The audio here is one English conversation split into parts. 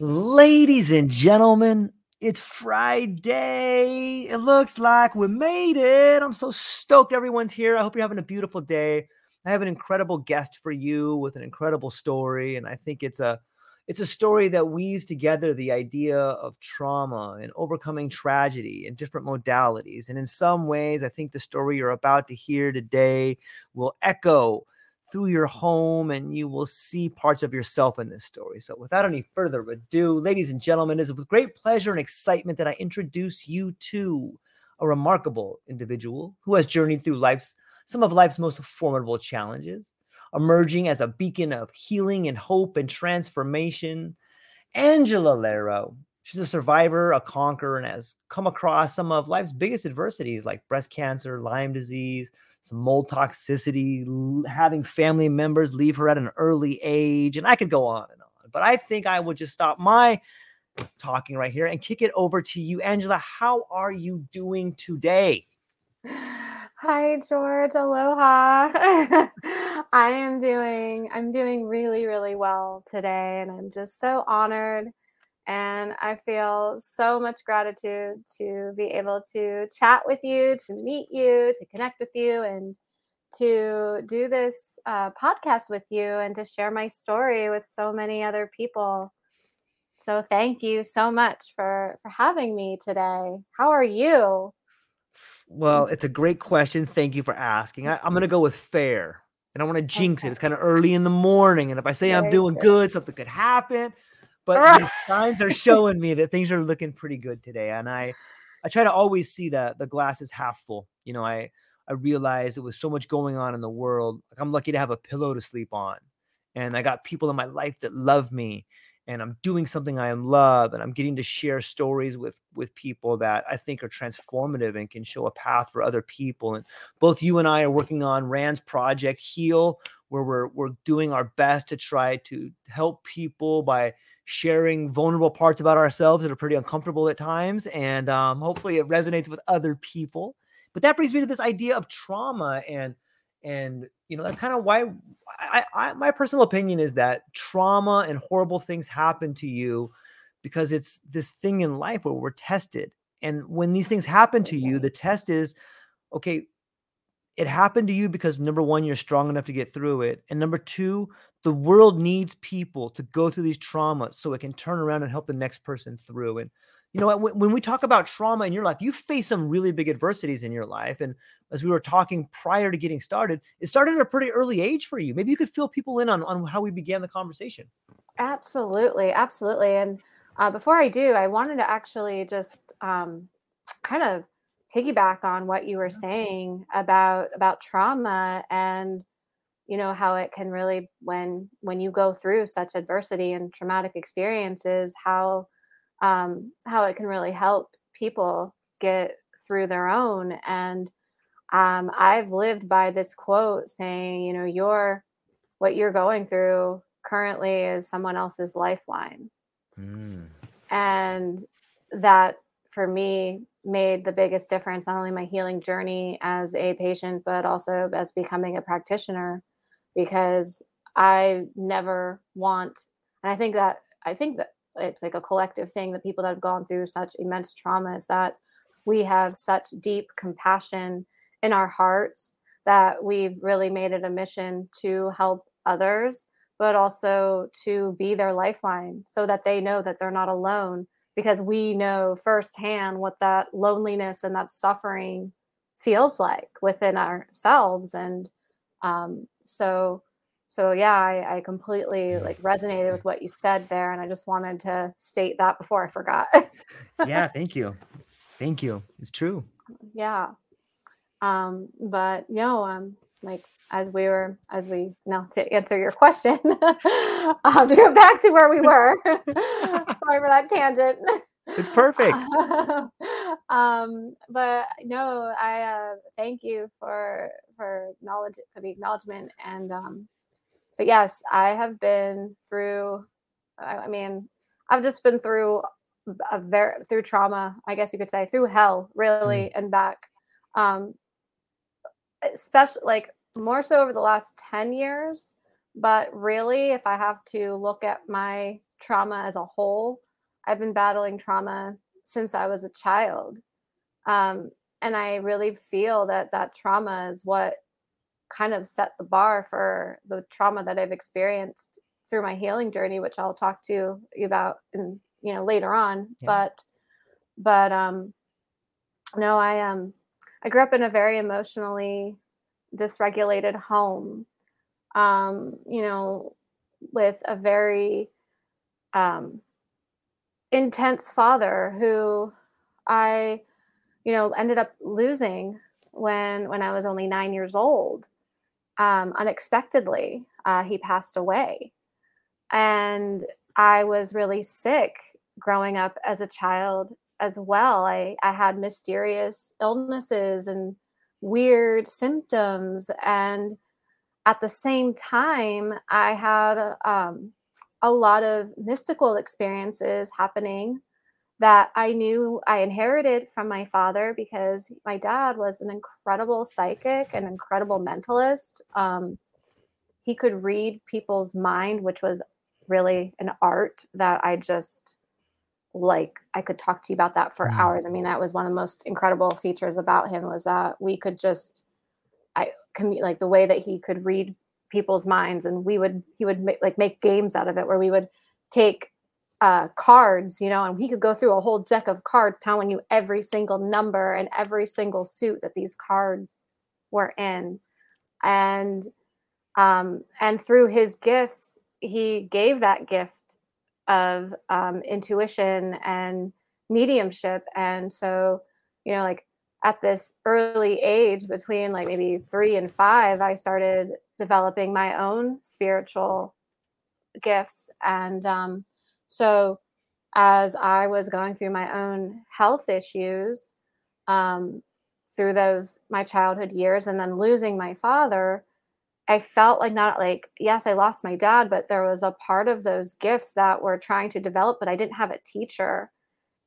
Ladies and gentlemen, it's Friday. It looks like we made it. I'm so stoked everyone's here. I hope you're having a beautiful day. I have an incredible guest for you with an incredible story and I think it's a it's a story that weaves together the idea of trauma and overcoming tragedy in different modalities. And in some ways, I think the story you're about to hear today will echo through your home and you will see parts of yourself in this story. So, without any further ado, ladies and gentlemen, it is with great pleasure and excitement that I introduce you to a remarkable individual who has journeyed through life's some of life's most formidable challenges, emerging as a beacon of healing and hope and transformation. Angela Lerro. She's a survivor, a conqueror, and has come across some of life's biggest adversities like breast cancer, Lyme disease, some mold toxicity, having family members leave her at an early age, and I could go on and on. But I think I would just stop my talking right here and kick it over to you, Angela. How are you doing today? Hi George, aloha. I am doing I'm doing really really well today and I'm just so honored and I feel so much gratitude to be able to chat with you, to meet you, to connect with you and to do this uh, podcast with you and to share my story with so many other people. So thank you so much for for having me today. How are you? Well, it's a great question. Thank you for asking. I, I'm going to go with fair. And I want to jinx it. It's kind of early in the morning. And if I say I'm doing true. good, something could happen. But the signs are showing me that things are looking pretty good today. And I, I try to always see the the glass is half full. You know, I I realized there was so much going on in the world. Like I'm lucky to have a pillow to sleep on. And I got people in my life that love me and I'm doing something I love and I'm getting to share stories with with people that I think are transformative and can show a path for other people. And both you and I are working on Rand's project Heal, where we're we're doing our best to try to help people by sharing vulnerable parts about ourselves that are pretty uncomfortable at times, and um, hopefully it resonates with other people. But that brings me to this idea of trauma and and you know that's kind of why I, I my personal opinion is that trauma and horrible things happen to you because it's this thing in life where we're tested and when these things happen to you the test is okay it happened to you because number one you're strong enough to get through it and number two the world needs people to go through these traumas so it can turn around and help the next person through and you know when, when we talk about trauma in your life you face some really big adversities in your life and as we were talking prior to getting started it started at a pretty early age for you maybe you could fill people in on, on how we began the conversation Absolutely, absolutely. And uh, before I do, I wanted to actually just um, kind of piggyback on what you were saying about about trauma and you know how it can really when when you go through such adversity and traumatic experiences how um, how it can really help people get through their own. And um, I've lived by this quote saying, you know, your what you're going through currently is someone else's lifeline. Mm. And that for me made the biggest difference, not only my healing journey as a patient, but also as becoming a practitioner, because I never want, and I think that, I think that it's like a collective thing that people that have gone through such immense trauma is that we have such deep compassion in our hearts that we've really made it a mission to help others but also to be their lifeline so that they know that they're not alone because we know firsthand what that loneliness and that suffering feels like within ourselves and um, so so yeah I, I, completely like resonated with what you said there and i just wanted to state that before i forgot. Yeah thank you. Thank you. It's true. Yeah. Um but you know um like as we were as we now to answer your question um, to go back to where we were. Sorry for that tangent. It's perfect um but no i uh thank you for for knowledge for the acknowledgement and um but yes i have been through i, I mean i've just been through a very through trauma i guess you could say through hell really mm. and back um especially like more so over the last 10 years. But really, if I have to look at my trauma as a whole, I've been battling trauma since I was a child. Um, and I really feel that that trauma is what kind of set the bar for the trauma that I've experienced through my healing journey, which I'll talk to you about in you know later on. Yeah. But but um no, I um I grew up in a very emotionally dysregulated home um, you know with a very um, intense father who i you know ended up losing when when i was only nine years old um, unexpectedly uh, he passed away. And i was really sick growing up as a child as well. I i had mysterious illnesses and weird symptoms. And at the same time i had um, a lot of mystical experiences happening that i knew i inherited from my father because my dad was an incredible psychic an incredible mentalist um, he could read people's mind which was really an art that i just like I could talk to you about that for mm. hours. I mean, that was one of the most incredible features about him was that we could just I commu- like the way that he could read people's minds and we would he would make, like make games out of it where we would take uh, cards, you know, and he could go through a whole deck of cards telling you every single number and every single suit that these cards were in. And um and through his gifts, he gave that gift of um, intuition and mediumship. And so, you know, like at this early age, between like maybe three and five, I started developing my own spiritual gifts. And um, so, as I was going through my own health issues um, through those my childhood years, and then losing my father, I felt like not like, yes, I lost my dad, but there was a part of those gifts that were trying to develop, but I didn't have a teacher.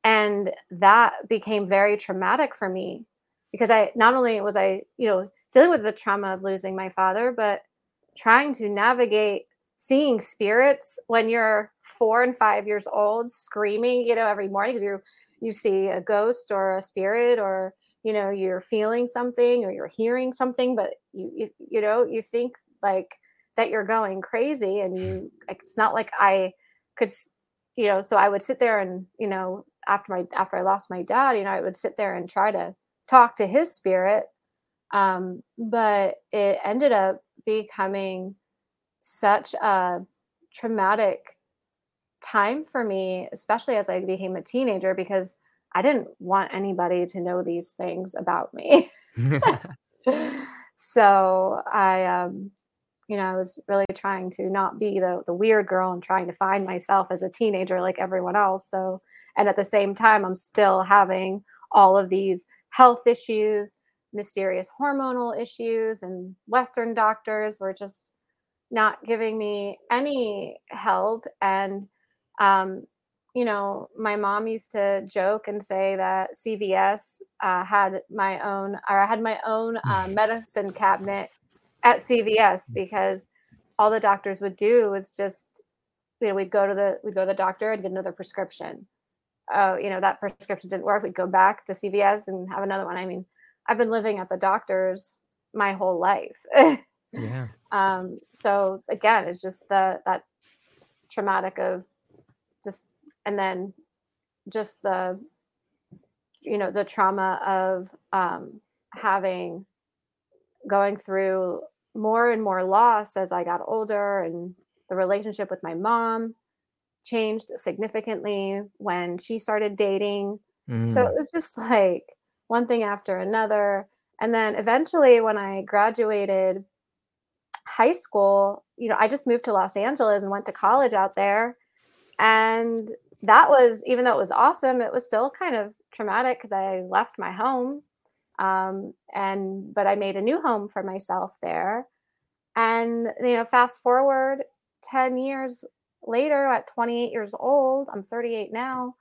And that became very traumatic for me because I not only was I, you know, dealing with the trauma of losing my father, but trying to navigate seeing spirits when you're four and five years old screaming, you know, every morning because you you see a ghost or a spirit or you know you're feeling something or you're hearing something but you you, you know you think like that you're going crazy and you it's not like i could you know so i would sit there and you know after my after i lost my dad you know i would sit there and try to talk to his spirit um but it ended up becoming such a traumatic time for me especially as i became a teenager because I didn't want anybody to know these things about me. so I, um, you know, I was really trying to not be the the weird girl and trying to find myself as a teenager like everyone else. So, and at the same time, I'm still having all of these health issues, mysterious hormonal issues, and Western doctors were just not giving me any help. And, um, you know, my mom used to joke and say that CVS uh, had my own, or I had my own uh, medicine cabinet at CVS because all the doctors would do was just, you know, we'd go to the we'd go to the doctor and get another prescription. Oh, you know, that prescription didn't work. We'd go back to CVS and have another one. I mean, I've been living at the doctor's my whole life. yeah. Um, so again, it's just the that traumatic of just and then just the you know the trauma of um, having going through more and more loss as I got older, and the relationship with my mom changed significantly when she started dating. Mm. So it was just like one thing after another. And then eventually, when I graduated high school, you know, I just moved to Los Angeles and went to college out there. And that was, even though it was awesome, it was still kind of traumatic because I left my home um, and but I made a new home for myself there. And you know, fast forward 10 years later, at 28 years old, I'm 38 now,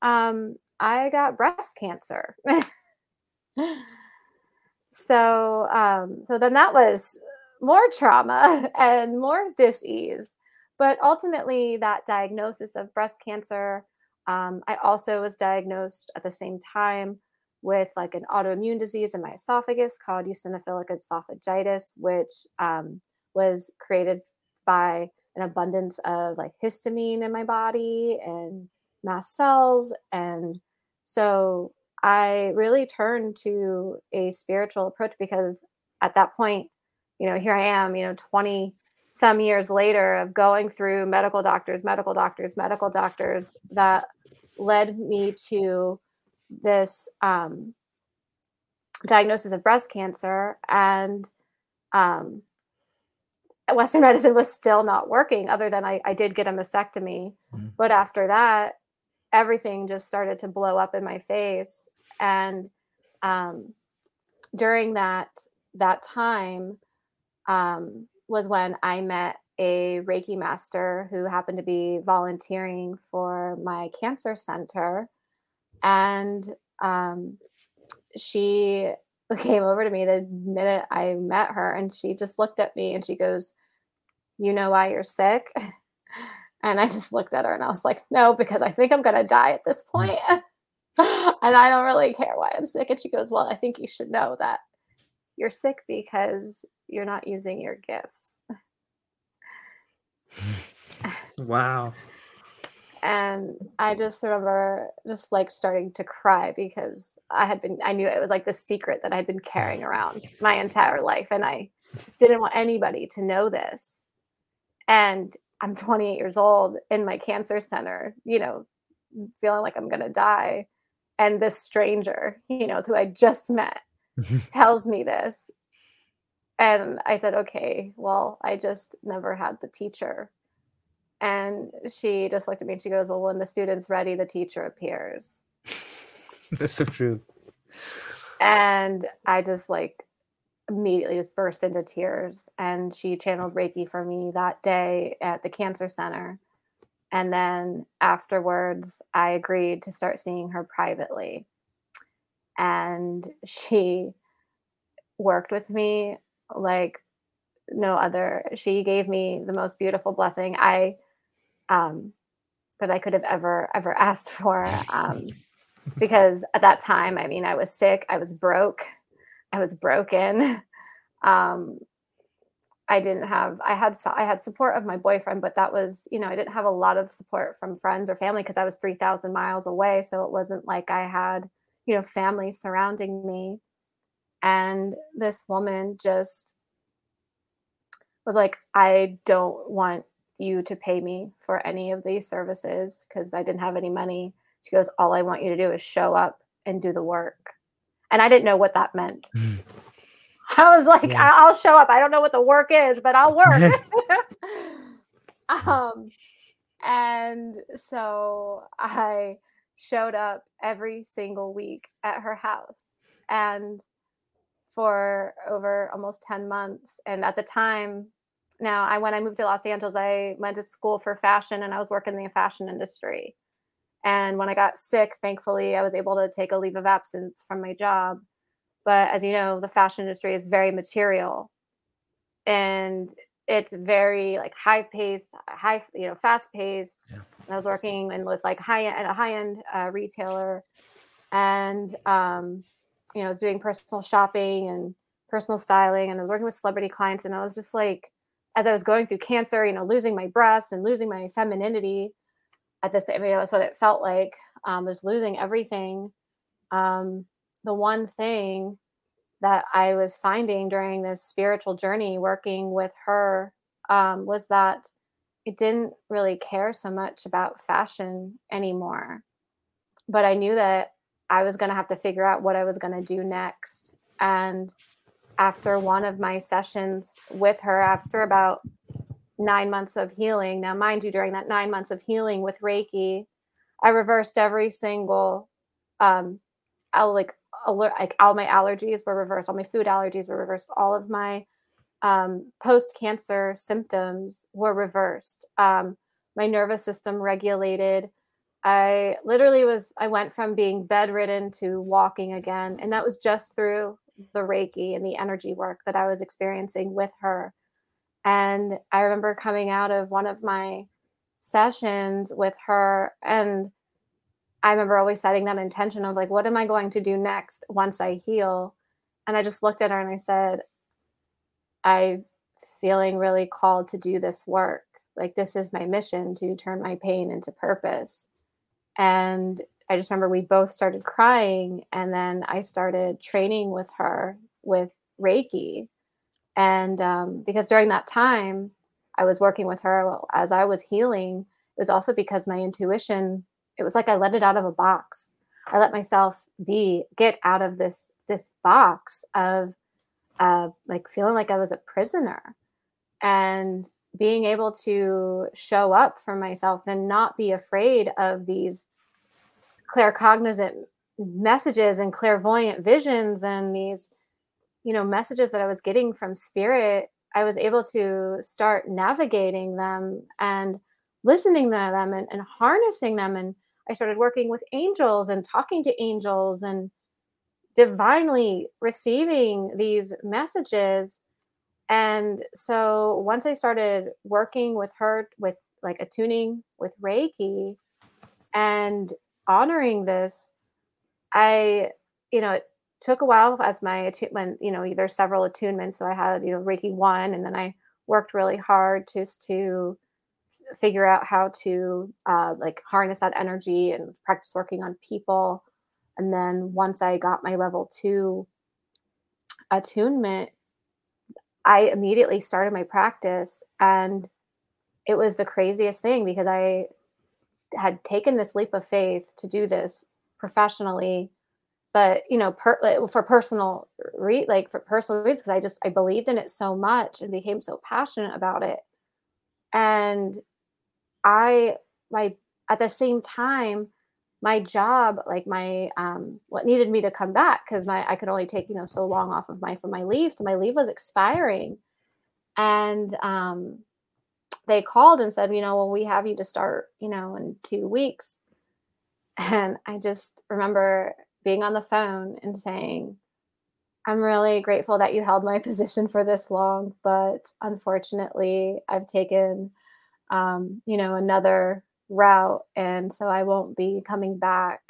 um, I got breast cancer. so um, so then that was more trauma and more dis-ease. But ultimately, that diagnosis of breast cancer, um, I also was diagnosed at the same time with like an autoimmune disease in my esophagus called eosinophilic esophagitis, which um, was created by an abundance of like histamine in my body and mast cells. And so I really turned to a spiritual approach because at that point, you know, here I am, you know, 20 some years later of going through medical doctors, medical doctors, medical doctors that led me to this um, diagnosis of breast cancer, and um, Western medicine was still not working. Other than I, I did get a mastectomy, mm-hmm. but after that, everything just started to blow up in my face. And um, during that that time um, was when I met a Reiki master who happened to be volunteering for my cancer center and um, she came over to me the minute I met her and she just looked at me and she goes, You know why you're sick? And I just looked at her and I was like, No, because I think I'm going to die at this hmm. point. and I don't really care why I'm sick. And she goes, Well, I think you should know that you're sick because you're not using your gifts. wow and I just remember just like starting to cry because I had been I knew it was like the secret that I'd been carrying around my entire life and I didn't want anybody to know this. And I'm 28 years old in my cancer center, you know, feeling like I'm going to die and this stranger, you know, who I just met tells me this. And I said, "Okay, well, I just never had the teacher and she just looked at me and she goes, Well, when the student's ready, the teacher appears. That's so true. And I just like immediately just burst into tears. And she channeled Reiki for me that day at the cancer center. And then afterwards, I agreed to start seeing her privately. And she worked with me like no other. She gave me the most beautiful blessing. I um, that I could have ever ever asked for. Um, because at that time, I mean, I was sick, I was broke, I was broken. Um, I didn't have I had I had support of my boyfriend, but that was you know I didn't have a lot of support from friends or family because I was three thousand miles away. So it wasn't like I had you know family surrounding me. And this woman just was like, I don't want you to pay me for any of these services because I didn't have any money. She goes, All I want you to do is show up and do the work. And I didn't know what that meant. Mm. I was like, yeah. I'll show up. I don't know what the work is, but I'll work. um, and so I showed up every single week at her house and for over almost 10 months. And at the time, now I when I moved to Los Angeles, I went to school for fashion and I was working in the fashion industry. And when I got sick, thankfully, I was able to take a leave of absence from my job. But as you know, the fashion industry is very material and it's very like high paced, high, you know, fast paced. Yeah. I was working in with like high end, a high end uh, retailer and, um, you know, I was doing personal shopping and personal styling and I was working with celebrity clients. And I was just like, as I was going through cancer, you know, losing my breasts and losing my femininity at the same, I mean, that's what it felt like. Um, was losing everything. Um, the one thing that I was finding during this spiritual journey working with her um, was that it didn't really care so much about fashion anymore. But I knew that I was going to have to figure out what I was going to do next. And after one of my sessions with her, after about nine months of healing, now, mind you, during that nine months of healing with Reiki, I reversed every single, um, like, alert, like all my allergies were reversed, all my food allergies were reversed, all of my um, post cancer symptoms were reversed. Um, my nervous system regulated. I literally was, I went from being bedridden to walking again. And that was just through the Reiki and the energy work that I was experiencing with her. And I remember coming out of one of my sessions with her, and I remember always setting that intention of like, what am I going to do next once I heal? And I just looked at her and I said, I'm feeling really called to do this work. Like, this is my mission to turn my pain into purpose. And I just remember we both started crying. And then I started training with her with Reiki. And um, because during that time, I was working with her as I was healing, it was also because my intuition, it was like I let it out of a box. I let myself be, get out of this this box of uh, like feeling like I was a prisoner and being able to show up for myself and not be afraid of these claircognizant messages and clairvoyant visions and these you know messages that i was getting from spirit i was able to start navigating them and listening to them and, and harnessing them and i started working with angels and talking to angels and divinely receiving these messages and so once i started working with her with like attuning with reiki and honoring this, I, you know, it took a while as my attunement, you know, there's several attunements. So I had, you know, Reiki one, and then I worked really hard just to figure out how to uh, like harness that energy and practice working on people. And then once I got my level two attunement, I immediately started my practice. And it was the craziest thing because I had taken this leap of faith to do this professionally. But you know per, for personal re, like for personal reasons i just i believed in it so much and became so passionate about it. And i my at the same time my job like my um what needed me to come back because my i could only take you know so long off of my from my leave so my leave was expiring and um they called and said, you know, well, we have you to start, you know, in two weeks. And I just remember being on the phone and saying, I'm really grateful that you held my position for this long, but unfortunately, I've taken, um, you know, another route, and so I won't be coming back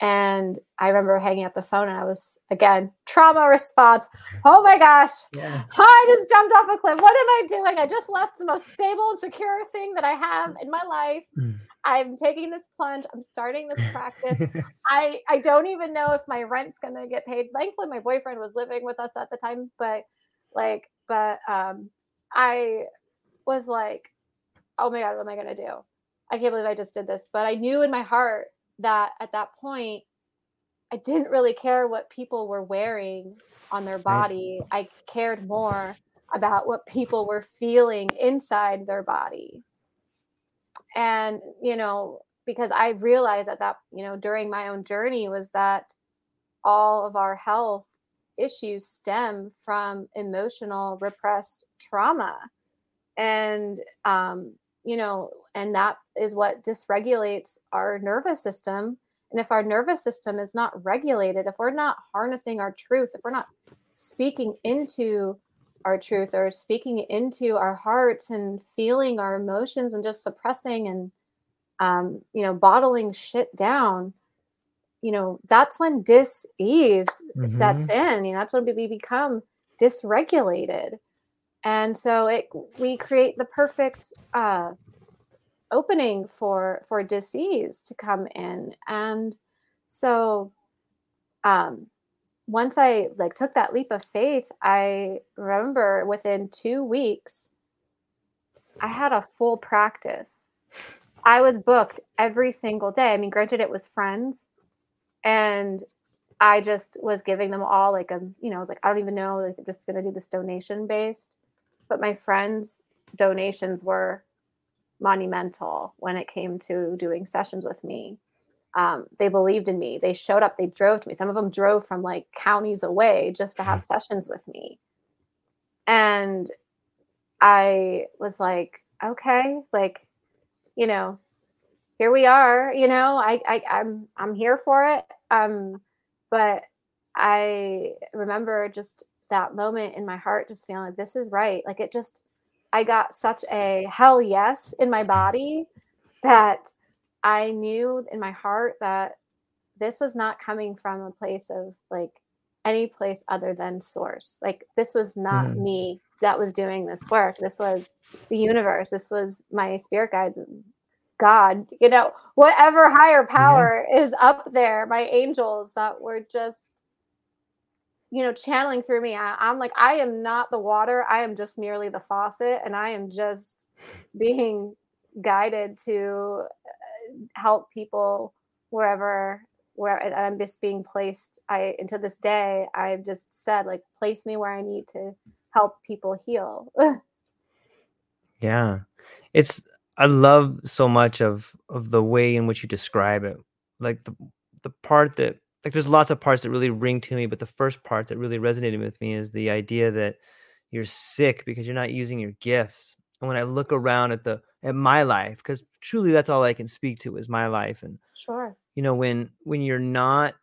and I remember hanging up the phone and I was again trauma response. Oh my gosh. Yeah. I just jumped off a cliff. What am I doing? I just left the most stable and secure thing that I have in my life. Mm. I'm taking this plunge. I'm starting this practice. I I don't even know if my rent's gonna get paid. Thankfully, my boyfriend was living with us at the time, but like, but um I was like, oh my god, what am I gonna do? I can't believe I just did this. But I knew in my heart that at that point I didn't really care what people were wearing on their body. I cared more about what people were feeling inside their body. And, you know, because I realized that that, you know, during my own journey was that all of our health issues stem from emotional repressed trauma and um, you know and that is what dysregulates our nervous system. And if our nervous system is not regulated if we're not harnessing our truth if we're not speaking into our truth or speaking into our hearts and feeling our emotions and just suppressing and um, you know bottling shit down you know that's when dis-ease mm-hmm. sets in. You know that's when we become dysregulated and so it we create the perfect uh, opening for for disease to come in. And so um once i like took that leap of faith i remember within two weeks i had a full practice. I was booked every single day. I mean granted it was friends and i just was giving them all like a you know i was like i don't even know like i'm just going to do this donation based but my friends donations were monumental when it came to doing sessions with me. Um, they believed in me. They showed up. They drove to me. Some of them drove from like counties away just to have sessions with me. And i was like okay like you know here we are you know i, I i'm i'm here for it. Um but i remember just that moment in my heart just feeling like this is right like it just i got such a hell yes in my body that i knew in my heart that this was not coming from a place of like any place other than source like this was not mm. me that was doing this work this was the universe this was my spirit guides god you know whatever higher power yeah. is up there my angels that were just you know, channeling through me. I, I'm like, I am not the water. I am just merely the faucet, and I am just being guided to uh, help people wherever where and I'm just being placed. I into this day, I've just said like, place me where I need to help people heal. yeah, it's I love so much of of the way in which you describe it, like the the part that like there's lots of parts that really ring to me, but the first part that really resonated with me is the idea that you're sick because you're not using your gifts. And when I look around at the at my life, because truly that's all I can speak to is my life. And sure, you know, when when you're not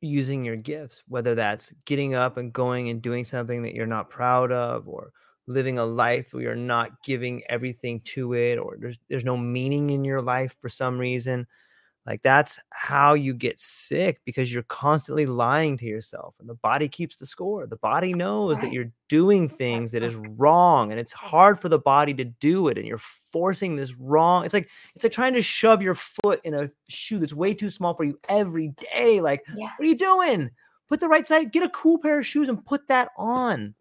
using your gifts, whether that's getting up and going and doing something that you're not proud of, or living a life where you're not giving everything to it, or there's there's no meaning in your life for some reason like that's how you get sick because you're constantly lying to yourself and the body keeps the score. The body knows that you're doing things that is wrong and it's hard for the body to do it and you're forcing this wrong. It's like it's like trying to shove your foot in a shoe that's way too small for you every day. Like, yes. what are you doing? Put the right side, get a cool pair of shoes and put that on.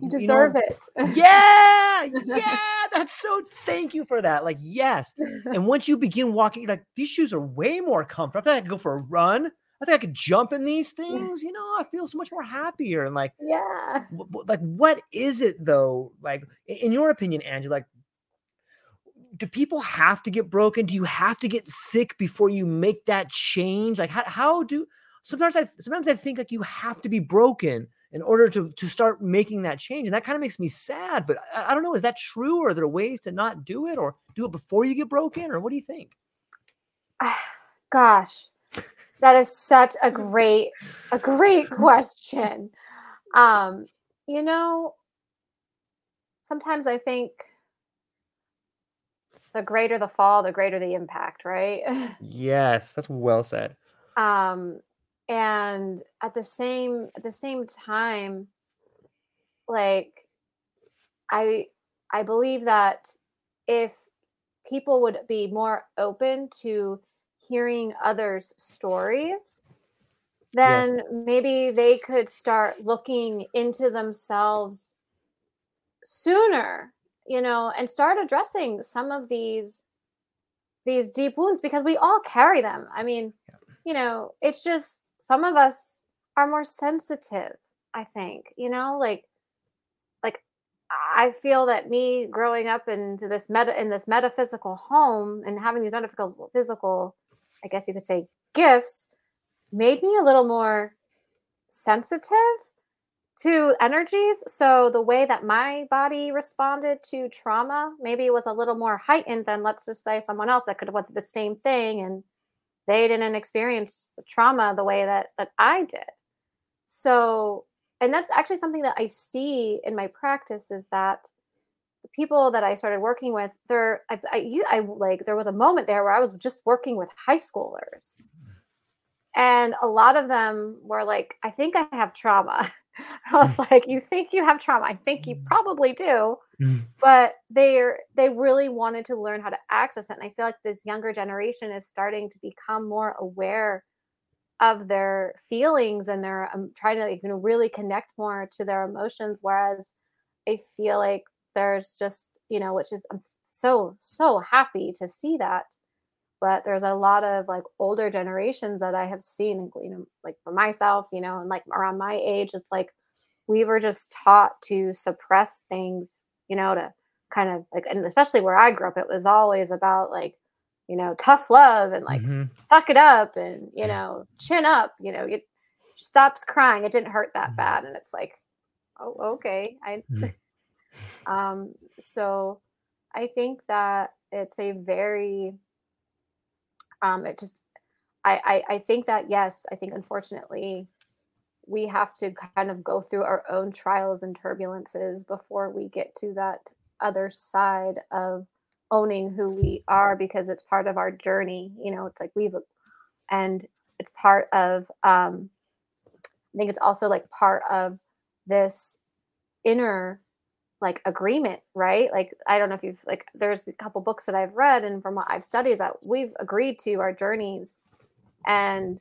You deserve you know? it. yeah, yeah. That's so. Thank you for that. Like, yes. And once you begin walking, you're like, these shoes are way more comfortable. I think I could go for a run. I think I could jump in these things. You know, I feel so much more happier. And like, yeah. W- like, what is it though? Like, in your opinion, Angie, like, do people have to get broken? Do you have to get sick before you make that change? Like, how, how do sometimes I sometimes I think like you have to be broken in order to to start making that change. And that kind of makes me sad. But I, I, don't know, is that true? Or are there ways to not do it or do it before you get broken? Or what do you think? Gosh, that is such a great, a great question. Um, you know, sometimes I think the greater the fall, the greater the impact, right? Yes, that's well said. Um, and at the same at the same time like i i believe that if people would be more open to hearing others stories then yes. maybe they could start looking into themselves sooner you know and start addressing some of these these deep wounds because we all carry them i mean yeah. you know it's just some of us are more sensitive i think you know like like i feel that me growing up into this meta in this metaphysical home and having these metaphysical physical i guess you could say gifts made me a little more sensitive to energies. So the way that my body responded to trauma maybe was a little more heightened than let's just say someone else that could have went through the same thing and they didn't experience the trauma the way that that I did. So and that's actually something that I see in my practice is that the people that I started working with, there I, I, I like there was a moment there where I was just working with high schoolers. Mm-hmm. And a lot of them were like, I think I have trauma. I was mm. like, you think you have trauma? I think you mm. probably do. Mm. But they're they really wanted to learn how to access it. And I feel like this younger generation is starting to become more aware of their feelings and they're um, trying to you know really connect more to their emotions. Whereas I feel like there's just you know, which is I'm so so happy to see that but there's a lot of like older generations that I have seen, you know, like for myself, you know, and like around my age, it's like we were just taught to suppress things, you know, to kind of like, and especially where I grew up, it was always about like, you know, tough love and like mm-hmm. suck it up and, you know, chin up, you know, it stops crying. It didn't hurt that mm-hmm. bad. And it's like, oh, okay. I, mm-hmm. um, so I think that it's a very, um, it just I, I I think that yes, I think unfortunately we have to kind of go through our own trials and turbulences before we get to that other side of owning who we are because it's part of our journey you know it's like we've and it's part of um i think it's also like part of this inner like agreement, right? Like I don't know if you've like there's a couple books that I've read and from what I've studied that we've agreed to our journeys and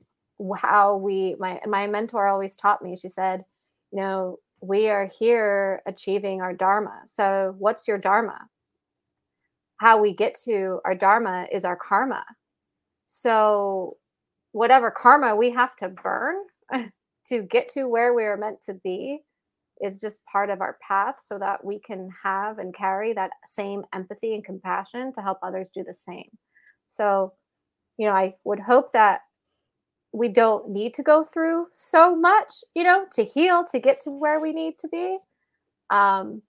how we my my mentor always taught me. She said, you know, we are here achieving our dharma. So what's your dharma? How we get to our dharma is our karma. So whatever karma we have to burn to get to where we are meant to be is just part of our path so that we can have and carry that same empathy and compassion to help others do the same. So, you know, I would hope that we don't need to go through so much, you know, to heal, to get to where we need to be. Um,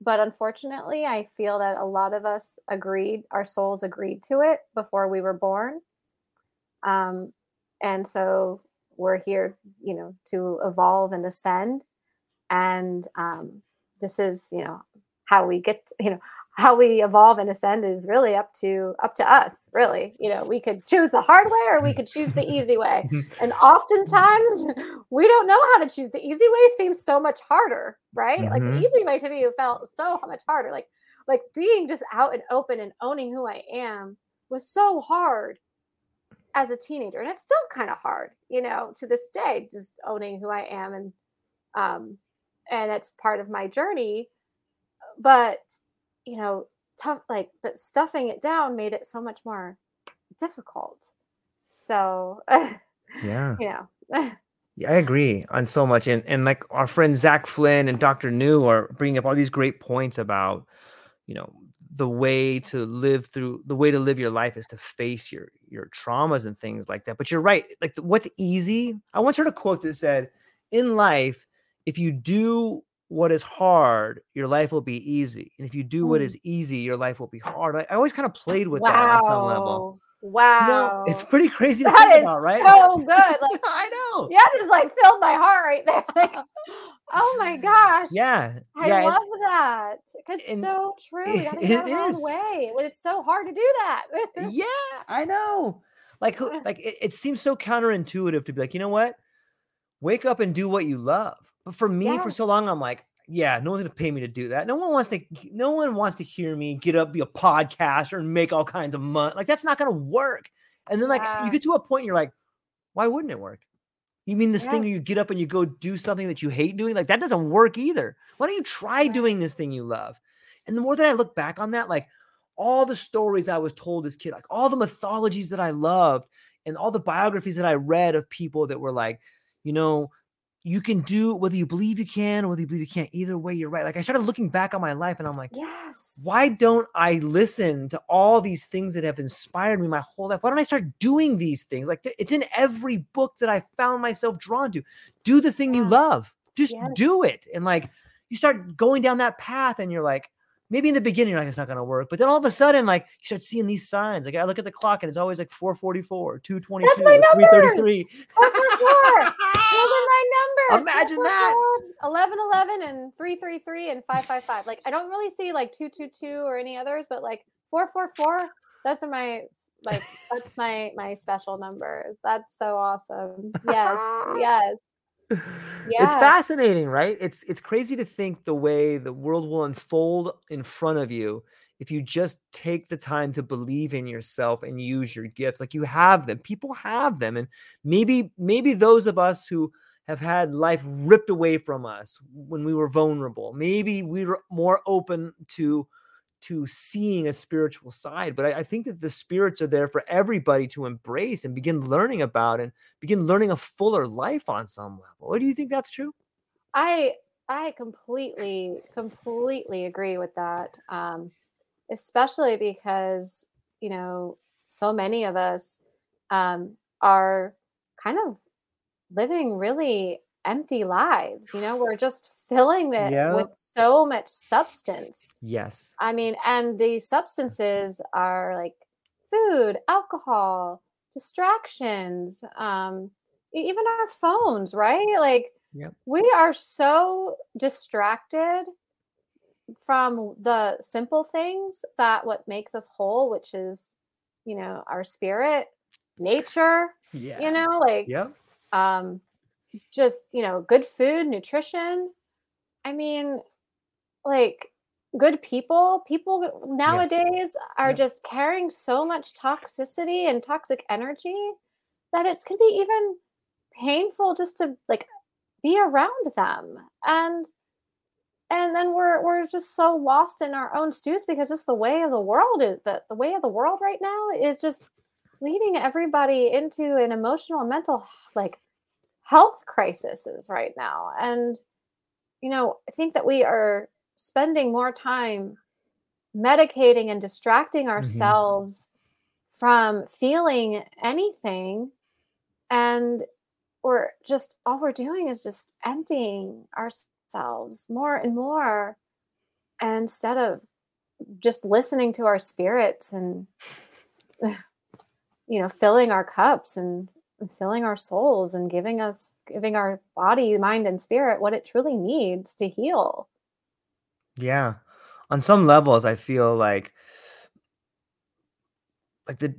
but unfortunately, I feel that a lot of us agreed, our souls agreed to it before we were born. Um, and so we're here, you know, to evolve and ascend and um, this is you know how we get you know how we evolve and ascend is really up to up to us really. You know we could choose the hard way or we could choose the easy way. And oftentimes we don't know how to choose. The easy way seems so much harder right? Mm-hmm. like the mm-hmm. easy way to me felt so much harder. Like like being just out and open and owning who i am was so hard as a teenager and it's still kind of hard you know to this day just owning who i am and um and it's part of my journey but you know tough like but stuffing it down made it so much more difficult so yeah you know yeah, I agree on so much, and and like our friend Zach Flynn and Dr. New are bringing up all these great points about, you know, the way to live through the way to live your life is to face your your traumas and things like that. But you're right, like what's easy. I once heard a quote that said, "In life, if you do what is hard, your life will be easy. And if you do what mm. easy, your life will be hard. I, I always kind of played with wow. that on some level. Wow. Know, it's pretty crazy to that think about, right? So good. Like I know. Yeah, just like filled my heart right there. Like, oh my gosh. Yeah. I yeah, love and, that. It's so true. You gotta get out of the way. When it's so hard to do that. yeah, I know. Like who like it, it seems so counterintuitive to be like, you know what? Wake up and do what you love but for me, yeah. for so long, I'm like, yeah, no one's gonna pay me to do that. No one wants to. No one wants to hear me get up, be a podcaster, and make all kinds of money. Like that's not gonna work. And then like yeah. you get to a point, you're like, why wouldn't it work? You mean this yes. thing you get up and you go do something that you hate doing? Like that doesn't work either. Why don't you try doing this thing you love? And the more that I look back on that, like all the stories I was told as kid, like all the mythologies that I loved, and all the biographies that I read of people that were like, you know, you can do whether you believe you can or whether you believe you can't. Either way, you're right. Like I started looking back on my life and I'm like, yes. Why don't I listen to all these things that have inspired me my whole life? Why don't I start doing these things? Like it's in every book that I found myself drawn to. Do the thing you love. Just yes. do it. And like you start going down that path and you're like, maybe in the beginning, you're like, it's not going to work. But then all of a sudden, like, you start seeing these signs. Like, I look at the clock and it's always like 444, 222, That's my 333. Those are my numbers. Imagine that. 11, 11, and 333 and 555. Like, I don't really see like 222 or any others, but like 444, those are my like that's my my special numbers that's so awesome yes yes yeah. It's fascinating, right? It's it's crazy to think the way the world will unfold in front of you if you just take the time to believe in yourself and use your gifts. Like you have them. People have them and maybe maybe those of us who have had life ripped away from us when we were vulnerable. Maybe we were more open to to seeing a spiritual side. But I, I, think that the spirits are there for everybody to embrace and begin learning about and begin learning a fuller life on some level. Do you think that's true? I I completely completely agree with that. Um, especially because you know so many of us um, are kind of living really empty lives. You know, we're just filling it yep. with so much substance. Yes. I mean, and these substances are like food, alcohol, distractions, um, even our phones, right? Like yep. we are so distracted from the simple things that what makes us whole, which is, you know, our spirit, nature, yeah. you know, like yeah. um just, you know, good food, nutrition. I mean, like good people people nowadays yes. are just carrying so much toxicity and toxic energy that it can be even painful just to like be around them. And and then we're we're just so lost in our own stews because just the way of the world is that the way of the world right now is just leading everybody into an emotional and mental like health crises right now. And you know i think that we are spending more time medicating and distracting mm-hmm. ourselves mm-hmm. from feeling anything and we're just all we're doing is just emptying ourselves more and more instead of just listening to our spirits and you know filling our cups and filling our souls and giving us giving our body mind and spirit what it truly needs to heal yeah. On some levels, I feel like like the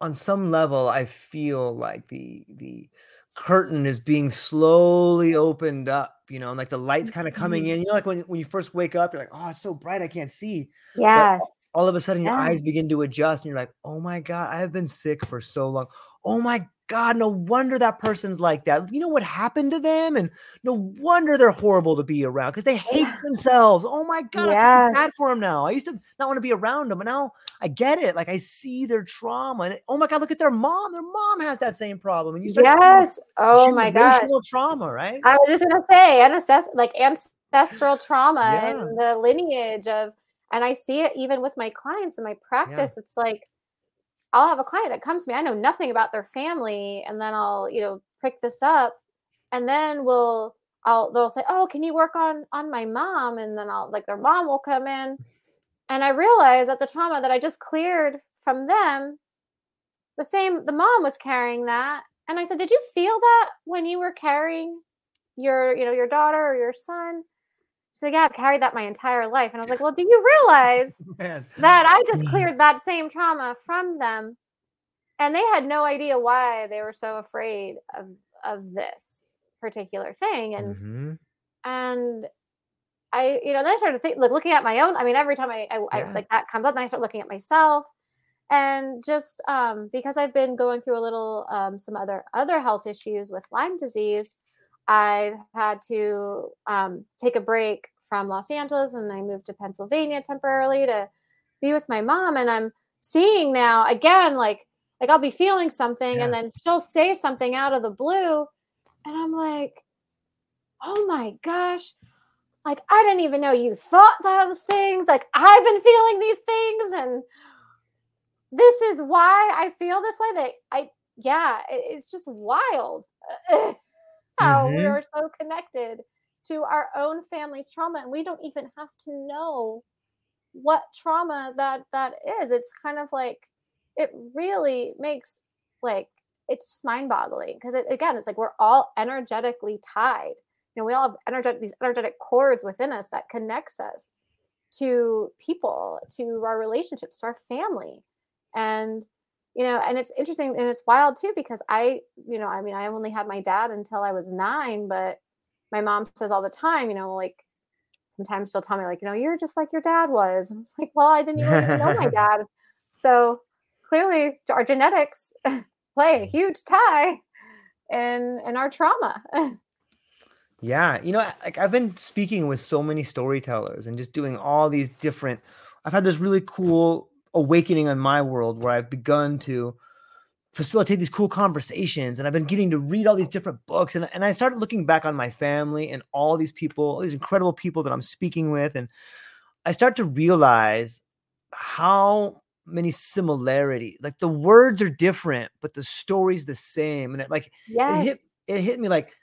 on some level, I feel like the the curtain is being slowly opened up, you know, and like the lights kind of coming mm-hmm. in. You know, like when, when you first wake up, you're like, oh, it's so bright, I can't see. Yes. But all of a sudden your eyes begin to adjust, and you're like, oh my God, I have been sick for so long. Oh my God, no wonder that person's like that. You know what happened to them? And no wonder they're horrible to be around because they hate themselves. Oh my God, yes. I feel bad for them now. I used to not want to be around them, but now I get it. Like I see their trauma. And oh my God, look at their mom. Their mom has that same problem. And you start Yes. Oh my God. trauma, right? I was just gonna say ancestral like ancestral trauma yeah. and the lineage of and I see it even with my clients in my practice. Yeah. It's like I'll have a client that comes to me, I know nothing about their family, and then I'll, you know, pick this up, and then we'll, I'll, they'll say, oh, can you work on on my mom? And then I'll, like, their mom will come in, and I realize that the trauma that I just cleared from them, the same, the mom was carrying that, and I said, did you feel that when you were carrying your, you know, your daughter or your son? So yeah, I've carried that my entire life. And I was like, well, do you realize that I just mm-hmm. cleared that same trauma from them? And they had no idea why they were so afraid of of this particular thing. And mm-hmm. and I, you know, then I started think, like, looking at my own. I mean, every time I, I, yeah. I like that comes up, then I start looking at myself, and just um, because I've been going through a little um, some other other health issues with Lyme disease, I've had to um, take a break from Los Angeles and I moved to Pennsylvania temporarily to be with my mom. And I'm seeing now again, like, like I'll be feeling something yeah. and then she'll say something out of the blue. And I'm like, oh my gosh, like I didn't even know you thought those things. Like I've been feeling these things, and this is why I feel this way. That I, yeah, it's just wild how mm-hmm. we are so connected to our own family's trauma, and we don't even have to know what trauma that that is. It's kind of like it really makes like it's mind boggling because it, again, it's like we're all energetically tied. You know, we all have energetic these energetic cords within us that connects us to people, to our relationships, to our family. And you know, and it's interesting and it's wild too because I, you know, I mean, I only had my dad until I was nine, but my mom says all the time, you know, like sometimes she'll tell me, like, you know, you're just like your dad was. And it's like, well, I didn't even know my dad. So clearly our genetics play a huge tie in in our trauma. yeah, you know, like I've been speaking with so many storytellers and just doing all these different I've had this really cool awakening on my world where I've begun to facilitate these cool conversations and I've been getting to read all these different books and, and I started looking back on my family and all these people, all these incredible people that I'm speaking with and I start to realize how many similarities like the words are different but the story's the same and it like yes. it hit it hit me like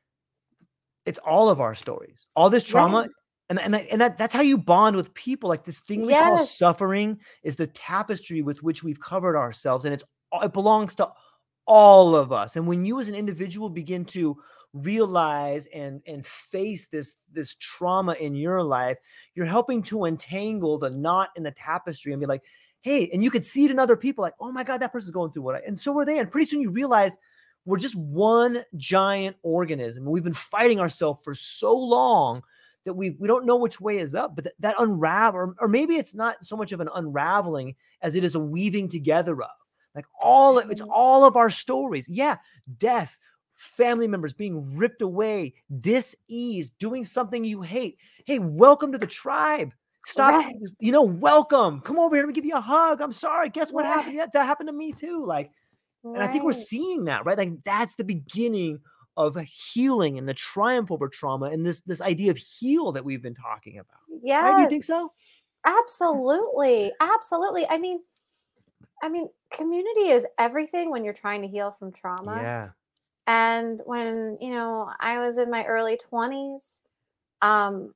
it's all of our stories all this trauma and and and that that's how you bond with people. Like this thing we yes. call suffering is the tapestry with which we've covered ourselves, and it's it belongs to all of us. And when you as an individual begin to realize and and face this this trauma in your life, you're helping to entangle the knot in the tapestry and be like, hey, and you could see it in other people, like, oh my god, that person's going through what I, and so are they. And pretty soon you realize we're just one giant organism. We've been fighting ourselves for so long that we we don't know which way is up, but that, that unravel, or, or maybe it's not so much of an unraveling as it is a weaving together of like all it's mm-hmm. all of our stories. Yeah, death, family members being ripped away, dis-ease, doing something you hate. Hey, welcome to the tribe. Stop, right. you know, welcome. Come over here. Let me give you a hug. I'm sorry. Guess what right. happened? Yeah, that happened to me too. Like, right. and I think we're seeing that, right? Like that's the beginning of healing and the triumph over trauma and this this idea of heal that we've been talking about. Yeah. Right? Do you think so? Absolutely. Absolutely. I mean, I mean, community is everything when you're trying to heal from trauma. Yeah. And when, you know, I was in my early 20s, um,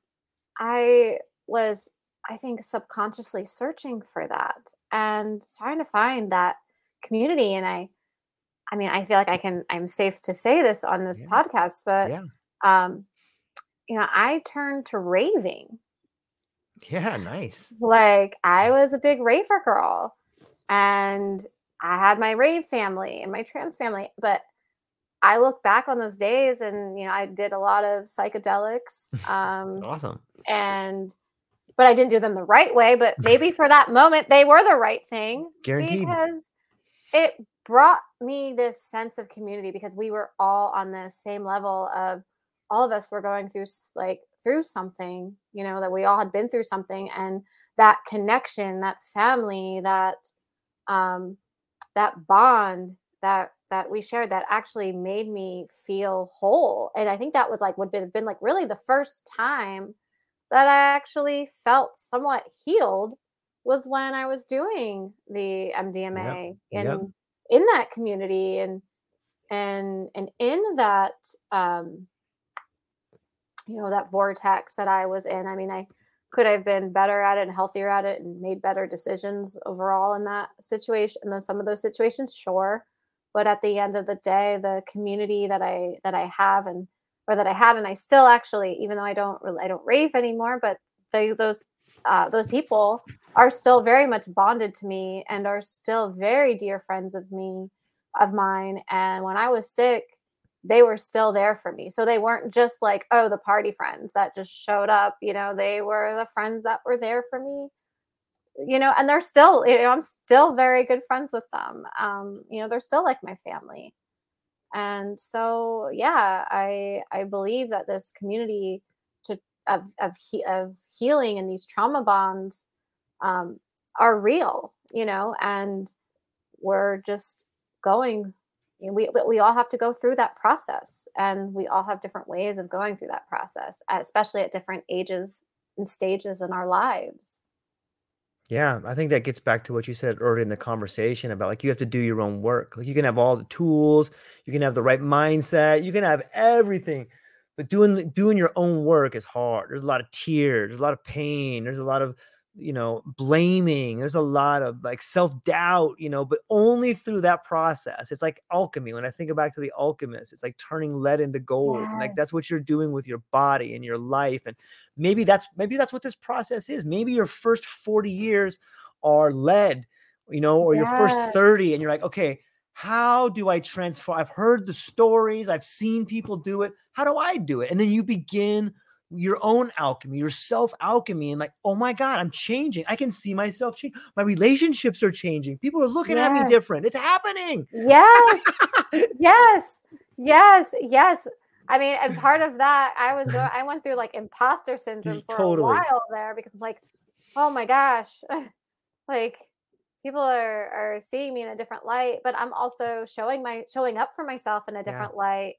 I was, I think, subconsciously searching for that and trying to find that community. And I I mean, I feel like I can, I'm safe to say this on this yeah. podcast, but, yeah. um, you know, I turned to raving. Yeah, nice. Like I was a big raver girl and I had my rave family and my trans family, but I look back on those days and you know, I did a lot of psychedelics. Um awesome. And but I didn't do them the right way, but maybe for that moment they were the right thing. Guaranteed. Because it brought me this sense of community because we were all on the same level of all of us were going through like through something you know that we all had been through something and that connection that family that um that bond that that we shared that actually made me feel whole and i think that was like would have been like really the first time that i actually felt somewhat healed was when i was doing the mdma yep. and yep in that community and and and in that um you know that vortex that i was in i mean i could have been better at it and healthier at it and made better decisions overall in that situation and then some of those situations sure. But at the end of the day the community that i that i have and or that i had and i still actually even though i don't i don't rave anymore but they those uh, those people are still very much bonded to me and are still very dear friends of me of mine. And when i was sick they were still there for me. So they weren't just like oh the party friends that just showed up you know they were the friends that were there for me you know and they're still you know i'm still very good friends with them. Um you know they're still like my family. And so yeah i i believe that this community of of, he, of healing and these trauma bonds um, are real, you know, and we're just going we we all have to go through that process and we all have different ways of going through that process especially at different ages and stages in our lives. Yeah i think that gets back to what you said earlier in the conversation about like you have to do your own work. Like you can have all the tools you can have the right mindset you can have everything but doing doing your own work is hard there's a lot of tears there's a lot of pain there's a lot of you know, blaming. There's a lot of like self doubt, you know, but only through that process. It's like alchemy. When I think back to the alchemist, it's like turning lead into gold. Yes. Like that's what you're doing with your body and your life. And maybe that's maybe that's what this process is. Maybe your first 40 years are lead, you know, or yes. your first 30, and you're like, okay, how do I transform? I've heard the stories, I've seen people do it. How do I do it? And then you begin your own alchemy, your self alchemy, and like, oh my God, I'm changing. I can see myself change. My relationships are changing. People are looking yes. at me different. It's happening. Yes. yes. Yes. Yes. I mean, and part of that, I was going, I went through like imposter syndrome for totally. a while there because I'm like, oh my gosh, like people are are seeing me in a different light, but I'm also showing my showing up for myself in a different yeah. light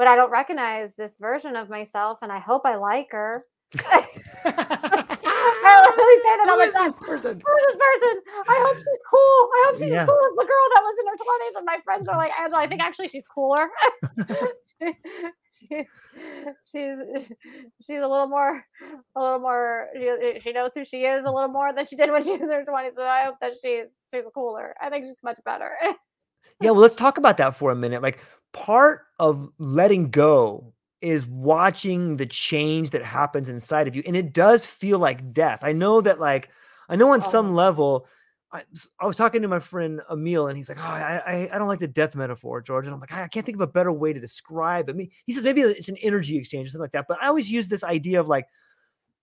but I don't recognize this version of myself, and I hope I like her. I literally say that Who the time. This person? Who is this person? I hope she's cool. I hope she's yeah. cool as the girl that was in her twenties. And my friends are like, Angela, I think actually she's cooler. she, she, she's she's a little more, a little more. She, she knows who she is a little more than she did when she was in her twenties. So I hope that she's she's cooler. I think she's much better. yeah, well, let's talk about that for a minute. Like, part of letting go is watching the change that happens inside of you and it does feel like death i know that like i know on oh. some level I, I was talking to my friend Emil, and he's like, "Oh, I, I, I don't like the death metaphor, George." And I'm like, I can't think of a better way to describe it. He says maybe it's an energy exchange or something like that. But I always use this idea of like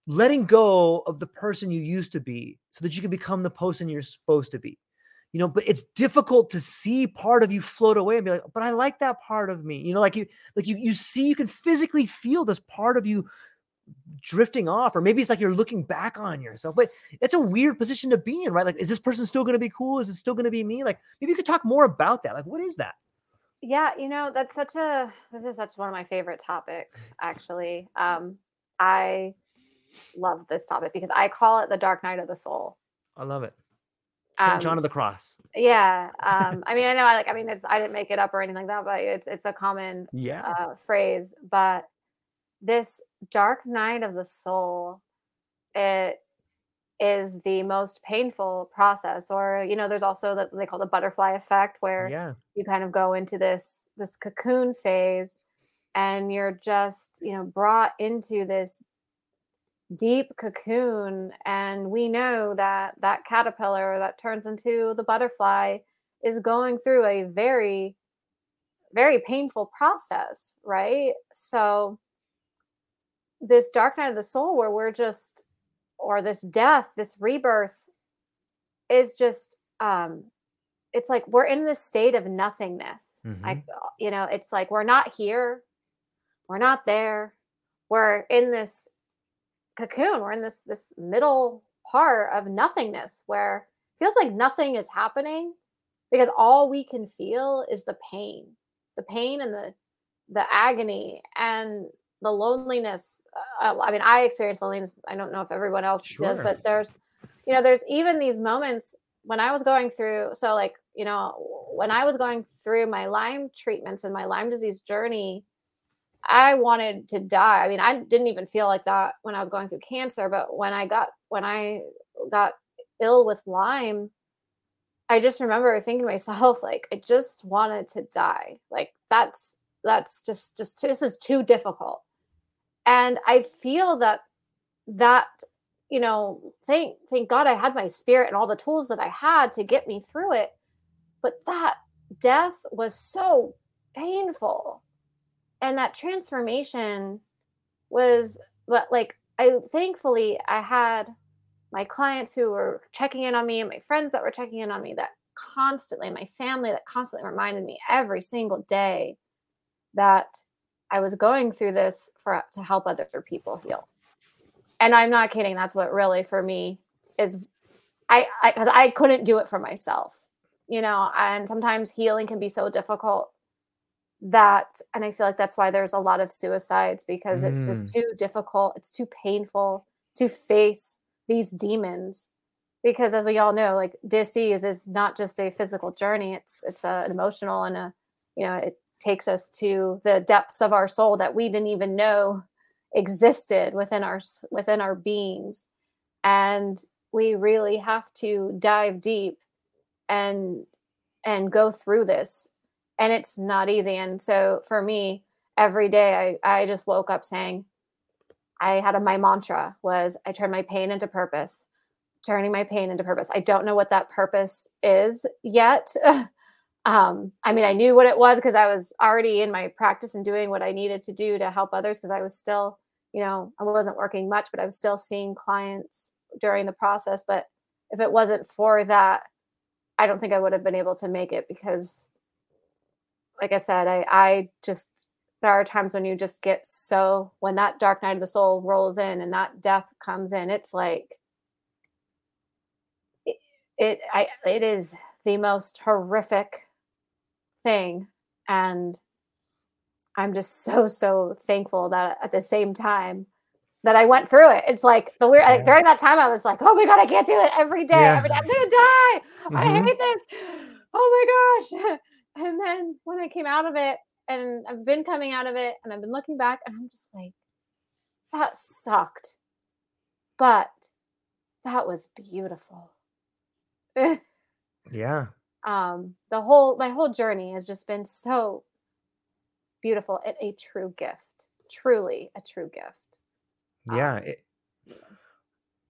letting go of the person you used to be, so that you can become the person you're supposed to be you know but it's difficult to see part of you float away and be like but i like that part of me. You know like you like you you see you can physically feel this part of you drifting off or maybe it's like you're looking back on yourself but it's a weird position to be in right? Like is this person still going to be cool? Is it still going to be me? Like maybe you could talk more about that. Like what is that? Yeah you know that's such a this is such one of my favorite topics actually. Um i love this topic because i call it the dark night of the soul. I love it St. Um, John of the Cross. Yeah. Um, I mean, I know I like, I mean, it's, I didn't make it up or anything like that, but it's, it's a common yeah. uh, phrase, but this dark night of the soul, it is the most painful process or, you know, there's also that they call the butterfly effect where yeah. you kind of go into this, this cocoon phase and you're just, you know, brought into this deep cocoon and we know that that caterpillar that turns into the butterfly is going through a very very painful process right so this dark night of the soul where we're just or this death this rebirth is just um it's like we're in this state of nothingness mm-hmm. i you know it's like we're not here we're not there we're in this cocoon. We're in this this middle part of nothingness where feels like nothing is happening because all we can feel is the pain, the pain and the the agony and the loneliness. Uh, I mean, I experience loneliness. I don't know if everyone else sure. does, but there's, you know, there's even these moments when I was going through. So, like, you know, when I was going through my Lyme treatments and my Lyme disease journey, I wanted to die. I mean, I didn't even feel like that when I was going through cancer, but when I got when I got ill with Lyme, I just remember thinking to myself like I just wanted to die. Like that's that's just just this is too difficult. And I feel that that you know, thank thank God I had my spirit and all the tools that I had to get me through it. But that death was so painful and that transformation was but like i thankfully i had my clients who were checking in on me and my friends that were checking in on me that constantly my family that constantly reminded me every single day that i was going through this for to help other people heal. And i'm not kidding that's what really for me is i I, I couldn't do it for myself you know and sometimes healing can be so difficult that and i feel like that's why there's a lot of suicides because mm. it's just mm. too difficult it's too painful to face these demons because as we all know like disease is not just a physical journey it's it's a, an emotional and a you know it takes us to the depths of our soul that we didn't even know existed within our within our beings and we really have to dive deep and and go through this and it's not easy and so for me every day i i just woke up saying i had a, my mantra was i turn my pain into purpose turning my pain into purpose. I don't know what that purpose is yet. Um i mean i knew what it was because i was already in my practice and doing what i needed to do to help others because i was still you know i wasn't working much but i was still seeing clients during the process but if it wasn't for that i don't think i would have been able to make it because like I said, I I just there are times when you just get so when that dark night of the soul rolls in and that death comes in, it's like it, it I it is the most horrific thing and I'm just so so thankful that at the same time that I went through it. It's like the weird like, during that time I was like, oh my god, I can't do it every day. Yeah. Every day I'm gonna die. Mm-hmm. I hate this. Oh my gosh. And then when I came out of it, and I've been coming out of it, and I've been looking back, and I'm just like, that sucked. But that was beautiful. yeah. Um, the whole my whole journey has just been so beautiful and a true gift. Truly a true gift. Yeah. Um, it,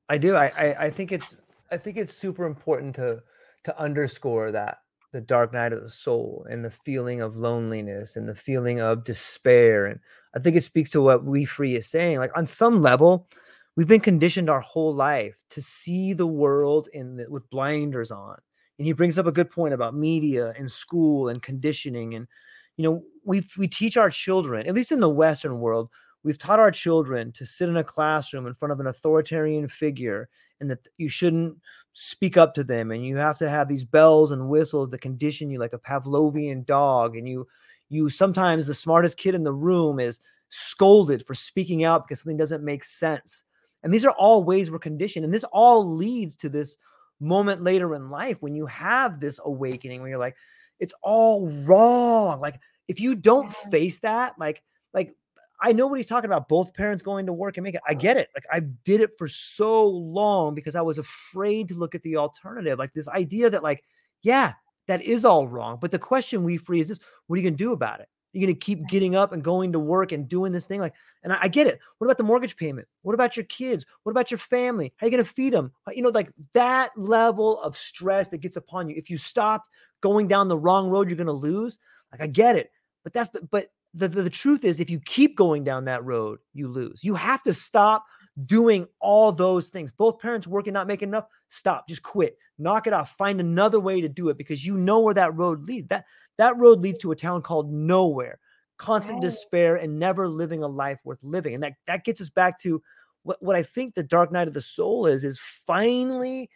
I do. I, I I think it's I think it's super important to to underscore that the dark night of the soul and the feeling of loneliness and the feeling of despair. And I think it speaks to what We Free is saying. Like on some level, we've been conditioned our whole life to see the world in the, with blinders on. And he brings up a good point about media and school and conditioning. And you know, we we teach our children, at least in the Western world, we've taught our children to sit in a classroom in front of an authoritarian figure and that you shouldn't speak up to them and you have to have these bells and whistles that condition you like a pavlovian dog and you you sometimes the smartest kid in the room is scolded for speaking out because something doesn't make sense. And these are all ways we're conditioned and this all leads to this moment later in life when you have this awakening where you're like it's all wrong. Like if you don't face that like like I know what he's talking about. Both parents going to work and make it. I uh-huh. get it. Like I did it for so long because I was afraid to look at the alternative. Like this idea that, like, yeah, that is all wrong. But the question we free is this: What are you gonna do about it? You're gonna keep getting up and going to work and doing this thing. Like, and I, I get it. What about the mortgage payment? What about your kids? What about your family? How are you gonna feed them? You know, like that level of stress that gets upon you. If you stopped going down the wrong road, you're gonna lose. Like I get it. But that's the but the, the, the truth is if you keep going down that road you lose. You have to stop doing all those things. Both parents working not making enough stop just quit. Knock it off. Find another way to do it because you know where that road leads that that road leads to a town called nowhere. Constant right. despair and never living a life worth living. And that that gets us back to what, what i think the dark night of the soul is is finally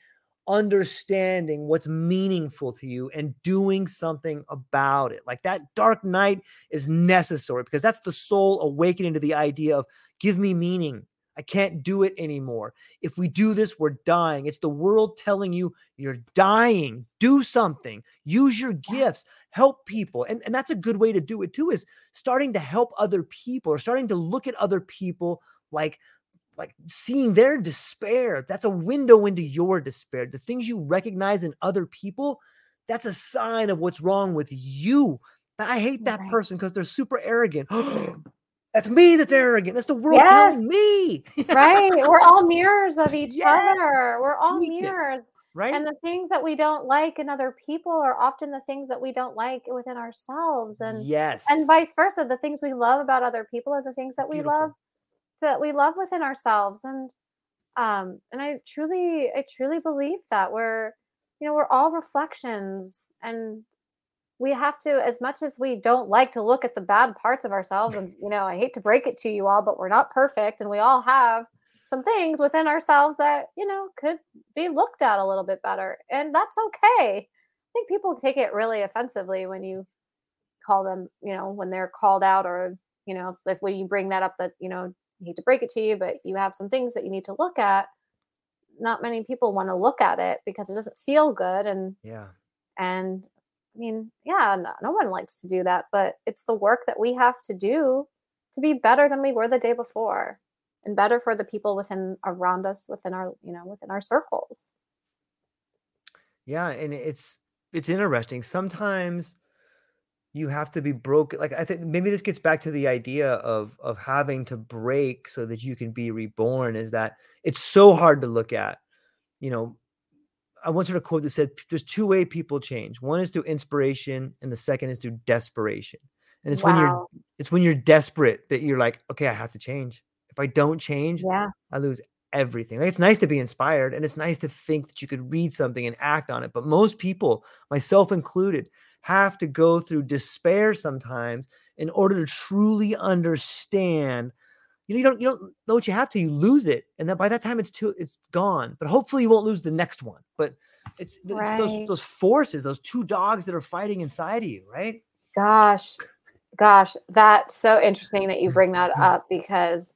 understanding what's meaningful to you and doing something about it. Like that dark night is necessary because that's the soul awakening to the idea of give me meaning. I can't do it anymore. If we do this, we're dying. It's the world telling you you're dying. Do something. Use your gifts. Help people. And, and that's a good way to do it too, is starting to help other people or starting to look at other people like like seeing their despair that's a window into your despair. The things you recognize in other people that's a sign of what's wrong with you. I hate that right. person because they're super arrogant. That's me that's arrogant. That's the world yes. telling me. Right. We're all mirrors of each yes. other. We're all mirrors. right? And the things that we don't like in other people are often the things that we don't like within ourselves. And yes. and vice versa the things we love about other people are the things that Beautiful. we love that we love within ourselves and um and i truly i truly believe that we're you know we're all reflections and we have to as much as we don't like to look at the bad parts of ourselves and you know i hate to break it to you all but we're not perfect and we all have some things within ourselves that you know could be looked at a little bit better and that's okay. I think people take it really offensively when you call them, you know, when they're called out or, you know, if, if when you bring that up that, you know, I hate to break it to you, but you have some things that you need to look at. Not many people want to look at it because it doesn't feel good. And Yeah. and I mean, yeah, no, no one likes to do that, but it's the work that we have to do to be better than we were the day before and better for the people within around us within our, you know, within our circles. Yeah, and it's it's interesting. Sometimes you have to be broken. Like I think maybe this gets back to the idea of of having to break so that you can be reborn. Is that it's so hard to look at. You know, I once heard a quote that said, "There's two way people change. One is through inspiration, and the second is through desperation." And it's when you're it's when you're desperate that you're like, "Okay, I have to change. If I don't change, Yeah. I lose everything." Like it's nice to be inspired, and it's nice to think that you could read something and act on it. But most people, myself included, have to go through despair sometimes in order to truly understand you know, you don't you don't know what you have to, you lose it, and then by that time it's too it's gone. But hopefully you won't lose the next one. But it's, th- it's those those forces, those two dogs that are fighting inside of you, right? Gosh, gosh, that's so interesting that you bring that up because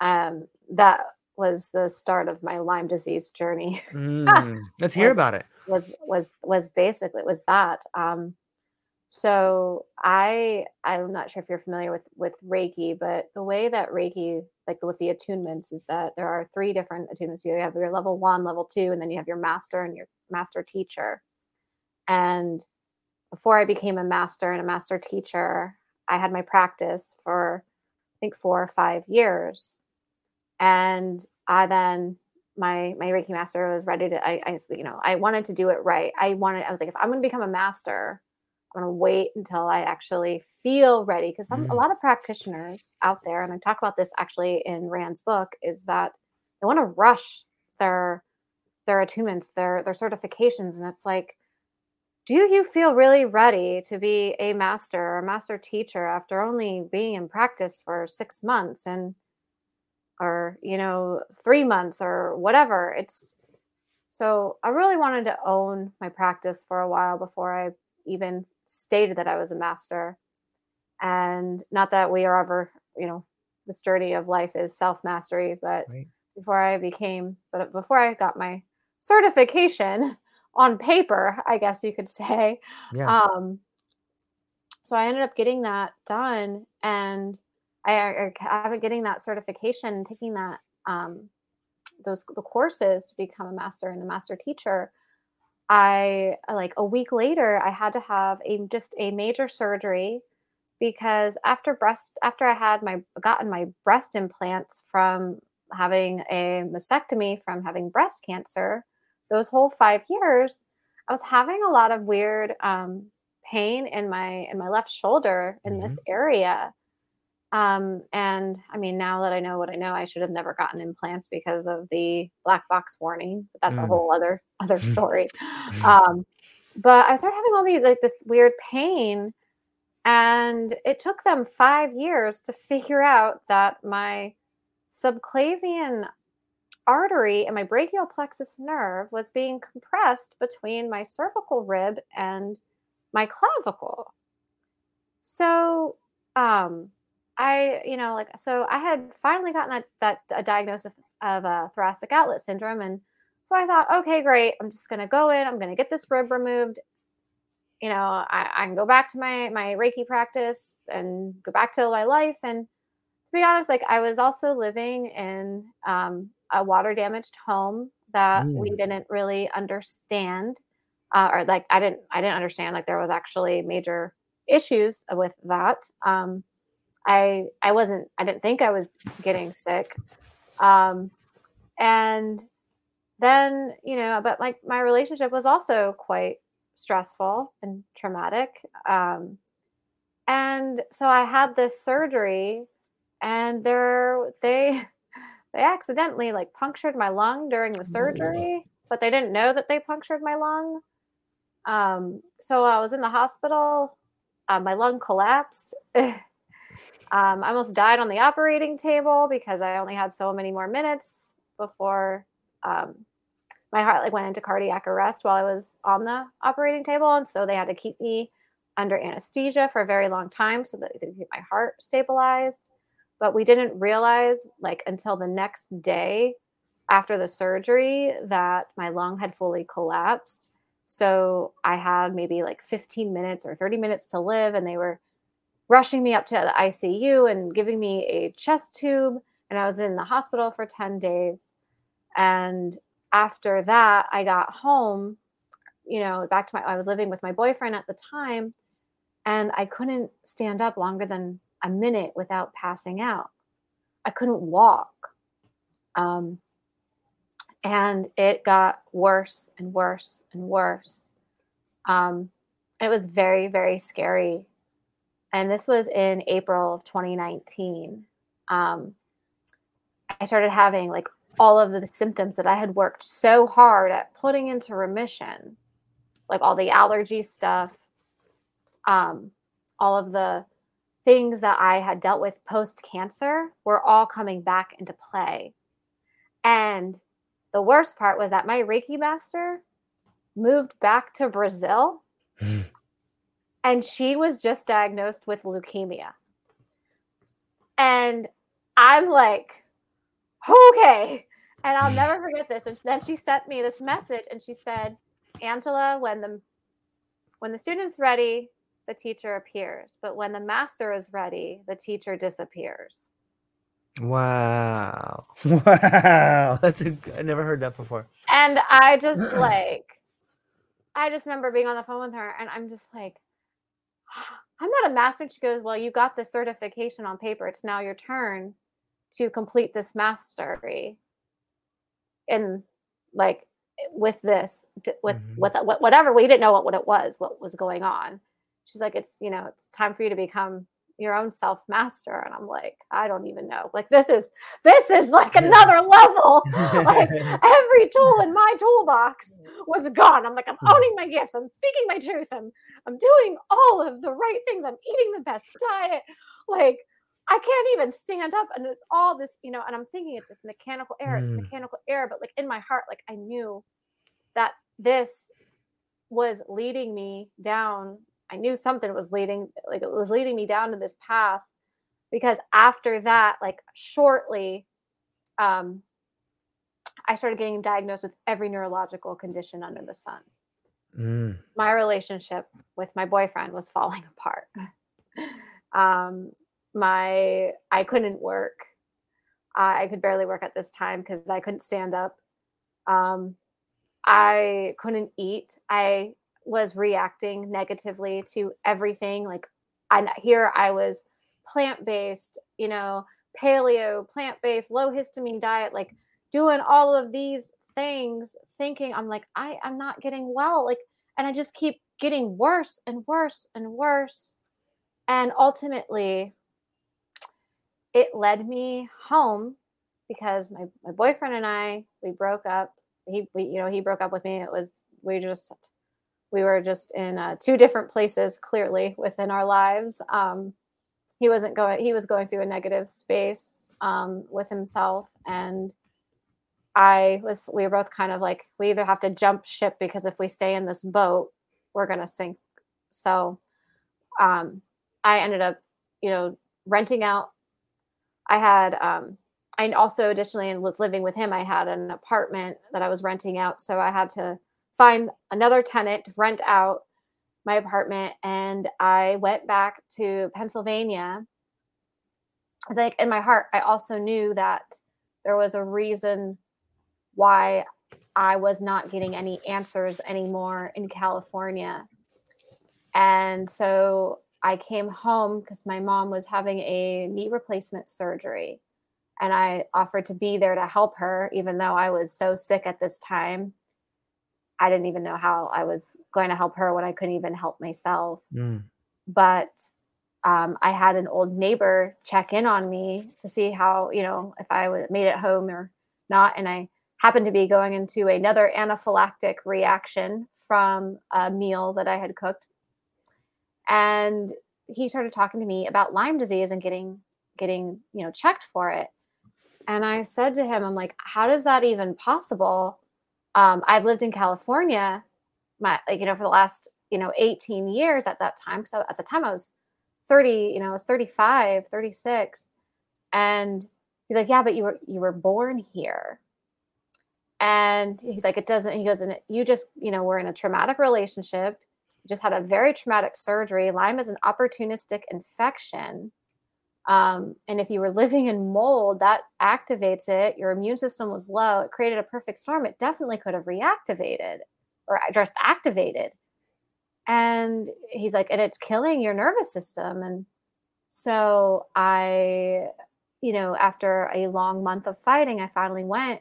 um, that was the start of my Lyme disease journey. Mm, let's hear about it. Was was was basically was that. Um, so I I'm not sure if you're familiar with with Reiki, but the way that Reiki, like with the attunements, is that there are three different attunements. You have your level one, level two, and then you have your master and your master teacher. And before I became a master and a master teacher, I had my practice for I think four or five years. And I then my my Reiki master was ready to I, I you know, I wanted to do it right. I wanted I was like, if I'm gonna become a master, I'm gonna wait until I actually feel ready. Because some a Mm. lot of practitioners out there, and I talk about this actually in Rand's book, is that they want to rush their their attunements, their their certifications. And it's like, do you feel really ready to be a master or master teacher after only being in practice for six months and or you know three months or whatever it's so i really wanted to own my practice for a while before i even stated that i was a master and not that we are ever you know this journey of life is self mastery but Right. before i became but before i got my certification on paper i guess you could say Yeah. um, so I ended up getting that done, and I, I have getting that certification, taking that um, those the courses to become a master and a master teacher. I like a week later, I had to have a just a major surgery because after breast after I had my gotten my breast implants from having a mastectomy from having breast cancer, those whole five years, I was having a lot of weird um, pain in my in my left shoulder in this area. Um, and I mean, now that I know what I know, I should have never gotten implants because of the black box warning. But that's a Mm. whole other other Mm. story. Um, but I started having all these like this weird pain, and it took them five years to figure out that my subclavian artery and my brachial plexus nerve was being compressed between my cervical rib and my clavicle. So, um, I, you know, like, so I had finally gotten that, that a diagnosis of a thoracic outlet syndrome. And so I thought, okay, great. I'm just going to go in, I'm going to get this rib removed. You know, I, I can go back to my, my Reiki practice and go back to my life. And to be honest, like I was also living in um, a water damaged home that we Mm. didn't really understand, uh, or like I didn't I didn't understand like there was actually major issues with that. Um, I I wasn't I didn't think I was getting sick, um, and then you know, but like my relationship was also quite stressful and traumatic. Um, and so I had this surgery, and there they they accidentally like punctured my lung during the surgery, but they didn't know that they punctured my lung. Um, so I was in the hospital. Uh, my lung collapsed. um, I almost died on the operating table because I only had so many more minutes before um, my heart like went into cardiac arrest while I was on the operating table, and so they had to keep me under anesthesia for a very long time so that they could keep my heart stabilized. But we didn't realize, like, until the next day after the surgery, that my lung had fully collapsed. So I had maybe like 15 minutes or 30 minutes to live, and they were rushing me up to the ICU and giving me a chest tube. And I was in the hospital for 10 days. And after that, I got home, you know, back to my, I was living with my boyfriend at the time, and I couldn't stand up longer than a minute without passing out. I couldn't walk. Um, and it got worse and worse and worse. Um, it was very, very scary. And this was in April of 2019. Um, I started having like all of the symptoms that I had worked so hard at putting into remission, like all the allergy stuff, um, all of the things that I had dealt with post cancer were all coming back into play. And the worst part was that my Reiki master moved back to Brazil and she was just diagnosed with leukemia. And I'm like, okay. And I'll never forget this. And then she sent me this message and she said, Angela, when the when the student's ready, the teacher appears. But when the master is ready, the teacher disappears. Wow. Wow. That's a I never heard that before. And I just like I just remember being on the phone with her and I'm just like I'm not a master. She goes, Well, you got the certification on paper. It's now your turn to complete this mastery. And like with this, with mm-hmm. with whatever we didn't know what, what it was, what was going on. She's like, It's you know, it's time for you to become your own self master and i'm like i don't even know. Like this is this is like another level. Like every tool in my toolbox was gone. I'm like i'm hmm. owning my gifts. I'm speaking my truth. I'm i'm doing all of the right things. I'm eating the best diet. Like i can't even stand up and it's all this you know and i'm thinking it's this mechanical error it's mm. mechanical error but like in my heart like i knew that this was leading me down I knew something was leading like it was leading me down to this path because after that like shortly um I started getting diagnosed with every neurological condition under the sun. Mm. My relationship with my boyfriend was falling apart. um my I couldn't work. Uh, I could barely work at this time because I couldn't stand up. Um, I couldn't eat. I was reacting negatively to everything. Like, and here I was plant based, you know, paleo, plant based, low histamine diet, like doing all of these things, thinking I'm like, I am not getting well. Like, and I just keep getting worse and worse and worse. And ultimately, it led me home because my, my boyfriend and I, we broke up. He, we, you know, he broke up with me. It was, we just we were just in uh, two different places clearly within our lives. Um, he wasn't going he was going through a negative space um, with himself and i was we were both kind of like we either have to jump ship because if we stay in this boat we're going to sink. So um, i ended up you know renting out. I had um, i also additionally living with him i had an apartment that i was renting out so i had to find another tenant to rent out my apartment and I went back to Pennsylvania. I think in my heart, I also knew that there was a reason why I was not getting any answers anymore in California. And so I came home because my mom was having a knee replacement surgery. And I offered to be there to help her, even though I was so sick at this time. I didn't even know how I was going to help her when I couldn't even help myself. Mm. But um, I had an old neighbor check in on me to see how, you know, if I was made it home or not. And I happened to be going into another anaphylactic reaction from a meal that I had cooked. And he started talking to me about Lyme disease and getting getting, you know, checked for it. And I said to him, I'm like, how does that even possible? Um, I've lived in California, my like you know for the last you know 18 years at that time so at the time i was 30 you know i was 35 36 and he's like yeah but you were you were born here. And he's like it doesn't he goes and you just you know we're in a traumatic relationship you just had a very traumatic surgery lyme is an opportunistic infection um, and if you were living in mold that activates it. Your immune system was low. It created a perfect storm. It definitely could have reactivated or just activated. And he's like and it's killing your nervous system. And so i you know after a long month of fighting i finally went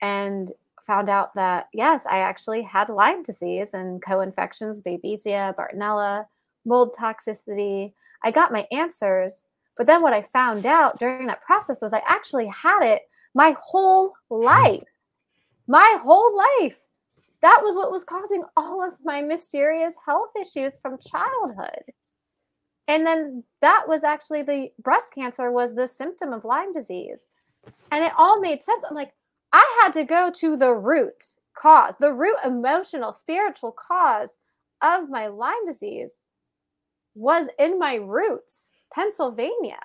and found out that yes i actually had lyme disease and co-infections babesia bartonella mold toxicity. I got my answers but then what i found out during that process was i actually had it my whole life. My whole life. That was what was causing all of my mysterious health issues from childhood. And then that was actually the breast cancer was the symptom of lyme disease. And it all made sense. I'm like i had to go to the root cause the root emotional spiritual cause of my lyme disease was in my roots pennsylvania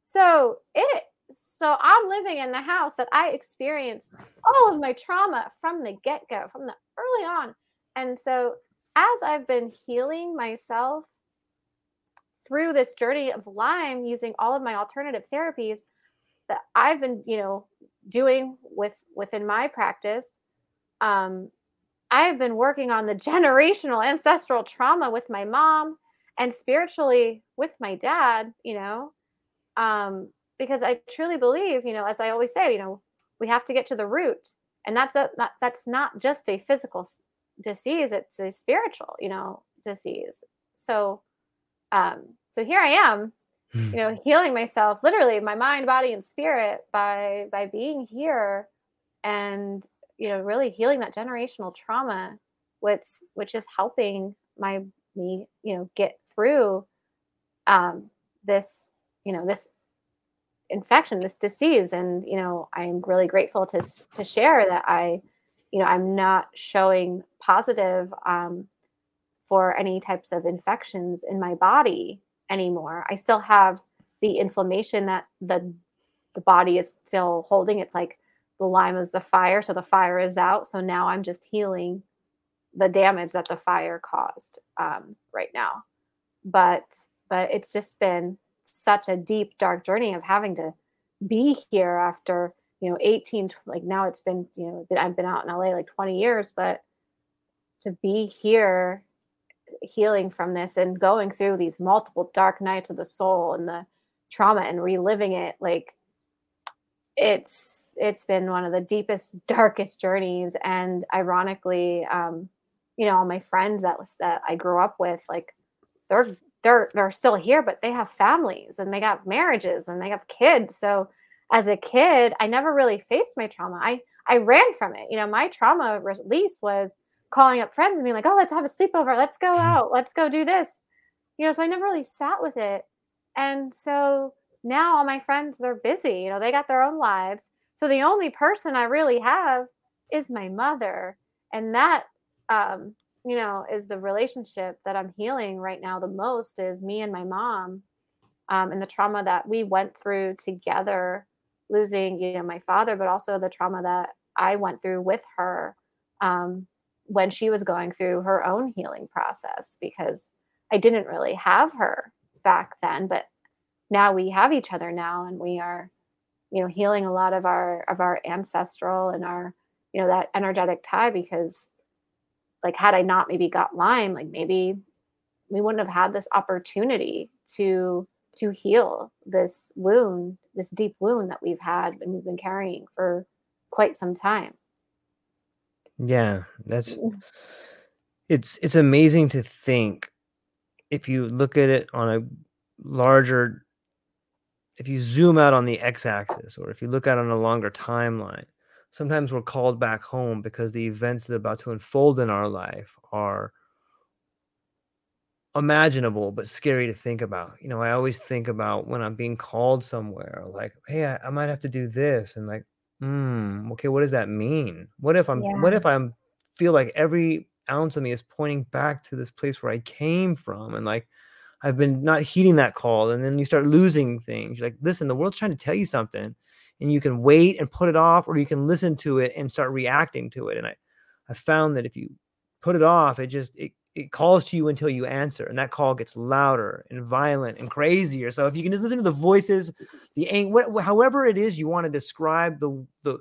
so it so I'm living in the house that I experienced all of my trauma from the get go, from the early on. And so as I've been healing myself through this journey of Lyme using all of my alternative therapies that I've been, you know, doing with within my practice, um, I've been working on the generational ancestral trauma with my mom and spiritually with my dad, you know. Um, because I truly believe, you know, as I always say, you know, we have to get to the root, and that's a, not that's not just a physical disease; it's a spiritual, you know, disease. So, um, so here I am, you know, healing myself, literally, my mind, body, and spirit by by being here, and you know, really healing that generational trauma, which which is helping my me, you know, get through um, this, you know, this infection, this disease. And, you know, I'm really grateful to, to share that I, you know, I'm not showing positive um, for any types of infections in my body anymore. I still have the inflammation that the the body is still holding. It's like the Lyme is the fire, so the fire is out. So now I'm just healing the damage that the fire caused um, right now. But but it's just been such a deep dark journey of having to be here after you know 18 like now it's been you know i've been out in la like 20 years but to be here healing from this and going through these multiple dark nights of the soul and the trauma and reliving it like it's it's been one of the deepest darkest journeys. And ironically um you know all my friends that that i grew up with like they're they're they're still here but they have families and they got marriages and they have kids. So as a kid i never really faced my trauma. I i ran from it. You know my trauma release was calling up friends and being like oh let's have a sleepover. Let's go mm-hmm. out. Let's go do this. You know so i never really sat with it. And so now all my friends they're busy. You know they got their own lives. So the only person i really have is my mother. And that um you know, is the relationship that I'm healing right now the most is me and my mom um, and the trauma that we went through together, losing, you know, my father, but also the trauma that I went through with her um, when she was going through her own healing process because I didn't really have her back then, but now we have each other now and we are, you know, healing a lot of our of our ancestral and our, you know, that energetic tie because like had I not maybe got Lyme, like maybe we wouldn't have had this opportunity to to heal this wound, this deep wound that we've had and we've been carrying for quite some time. Yeah, that's mm. it's it's amazing to think if you look at it on a larger if you zoom out on the x-axis or if you look out on a longer timeline sometimes we're called back home because the events that are about to unfold in our life are imaginable but scary to think about. You know, I always think about when I'm being called somewhere, like, hey, I, I might have to do this, and like, hmm, okay, what does that mean? What if I'm, yeah. what if I'm feel like every ounce of me is pointing back to this place where I came from. And like, I've been not heeding that call. And then you start losing things. You're like, listen, the world's trying to tell you something and you can wait and put it off, or you can listen to it and start reacting to it. And I, I found that if you put it off, it just, it, it calls to you until you answer. And that call gets louder and violent and crazier. So if you can just listen to the voices, the, what, however it is you want to describe the, the,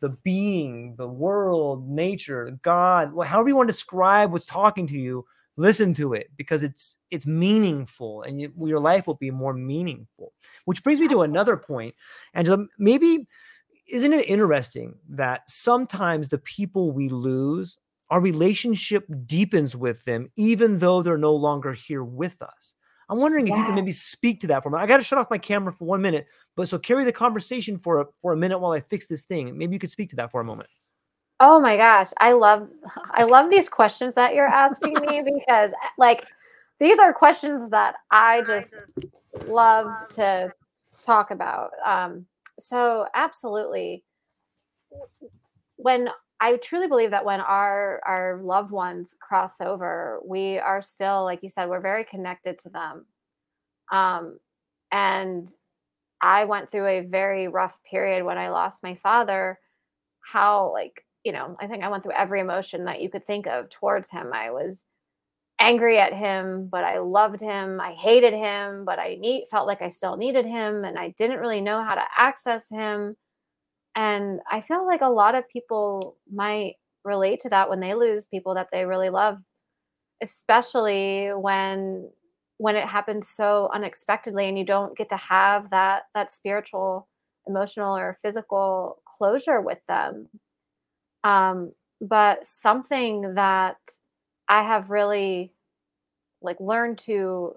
the being, the world, nature, God, however you want to describe what's talking to you, listen to it because it's it's meaningful and you, your life will be more meaningful. Which brings me to another point, Angela. Maybe isn't it interesting that sometimes the people we lose, our relationship deepens with them, even though they're no longer here with us. I'm wondering if you can maybe speak to that for a minute. I got to shut off my camera for one minute, but so carry the conversation for a, for a minute while I fix this thing. Maybe you could speak to that for a moment. Oh my gosh, I love I love these questions that you're asking me because like these are questions that I just love to talk about. Um, so absolutely, when I truly believe that when our our loved ones cross over, we are still, like you said, we're very connected to them. Um, and I went through a very rough period when I lost my father. How like you know, I think I went through every emotion that you could think of towards him. I was angry at him, but I loved him. I hated him, but I need, felt like I still needed him, and I didn't really know how to access him and I feel like a lot of people might relate to that when they lose people that they really love, especially when when it happens so unexpectedly and you don't get to have that that spiritual, emotional or physical closure with them. Um, but something that I have really like learned to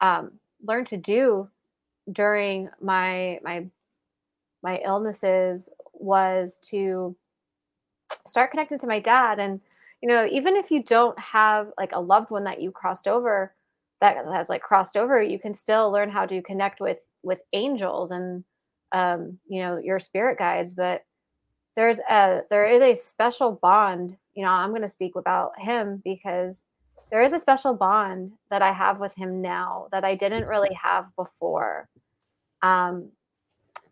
um, learn to do during my my my illnesses was to start connecting to my dad. And you know even if you don't have like a loved one that you crossed over that has like crossed over you can still learn how to connect with with angels and um you know your spirit guides. But there's a there is a special bond you know i'm going to speak about him because there is a special bond that i have with him now that i didn't really have before um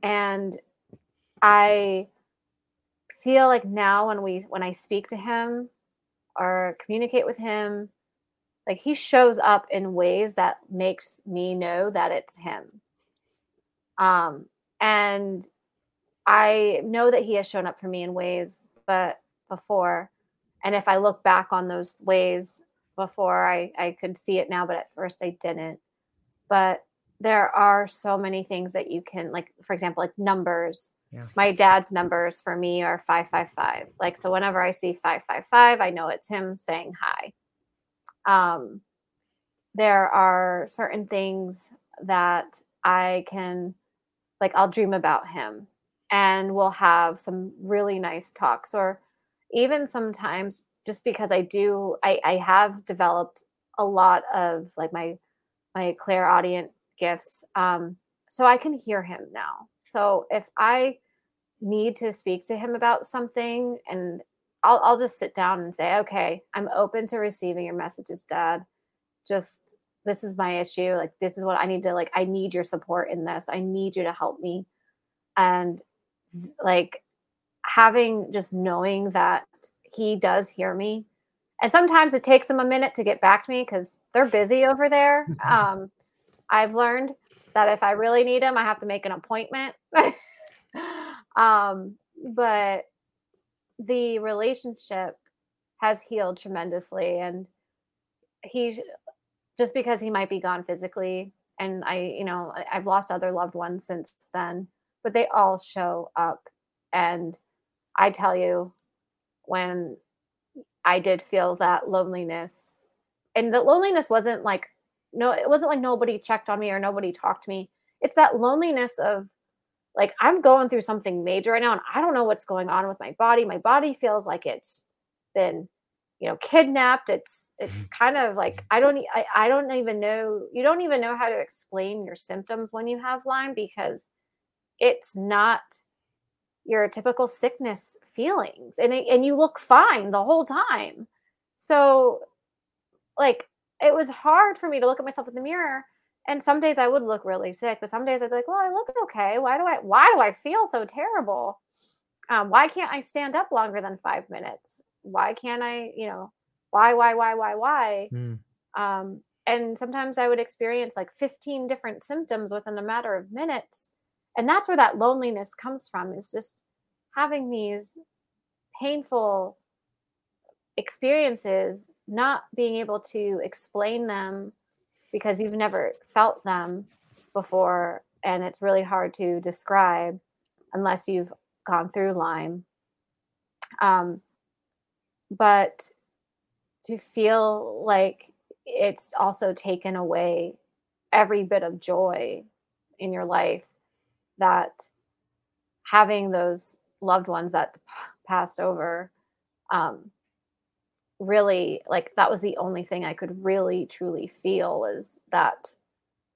and I feel like now when we when I speak to him or communicate with him, like he shows up in ways that makes me know that it's him. Um and I know that he has shown up for me in ways but before and if I look back on those ways before I I could see it now but at first I didn't. But there are so many things that you can like for example like numbers yeah. my dad's numbers for me are 555 like so whenever i see 555 i know it's him saying hi um there are certain things that i can like i'll dream about him and we'll have some really nice talks or even sometimes just because i do i i have developed a lot of like my my clairaudient gifts. Um, so I can hear him now. So if I need to speak to him about something and I'll, I'll just sit down and say, okay, I'm open to receiving your messages, dad. Just this is my issue. Like, this is what I need to, like, I need your support in this. I need you to help me. And like having just knowing that he does hear me. And sometimes it takes him a minute to get back to me because they're busy over there. Um, I've learned that if I really need him, I have to make an appointment. um, but the relationship has healed tremendously. And he, just because he might be gone physically, and I, you know, I've lost other loved ones since then, but they all show up. And I tell you, when I did feel that loneliness, and the loneliness wasn't like no it wasn't like nobody checked on me or nobody talked to me it's that loneliness of like i'm going through something major right now and i don't know what's going on with my body my body feels like it's been you know kidnapped it's it's mm-hmm. kind of like i don't I, I don't even know you don't even know how to explain your symptoms when you have lyme because it's not your typical sickness feelings and it, and you look fine the whole time so like it was hard for me to look at myself in the mirror and some days I would look really sick, but some days I'd be like, well, I look okay. Why do I why do I feel so terrible? Um, why can't I stand up longer than five minutes? Why can't I, you know, why, why, why, why, why? Mm. Um, and sometimes I would experience like 15 different symptoms within a matter of minutes. And that's where that loneliness comes from, is just having these painful experiences, not being able to explain them because you've never felt them before and it's really hard to describe unless you've gone through Lyme. Um, but to feel like it's also taken away every bit of joy in your life that having those loved ones that passed over um, really like that was the only thing I could really truly feel is that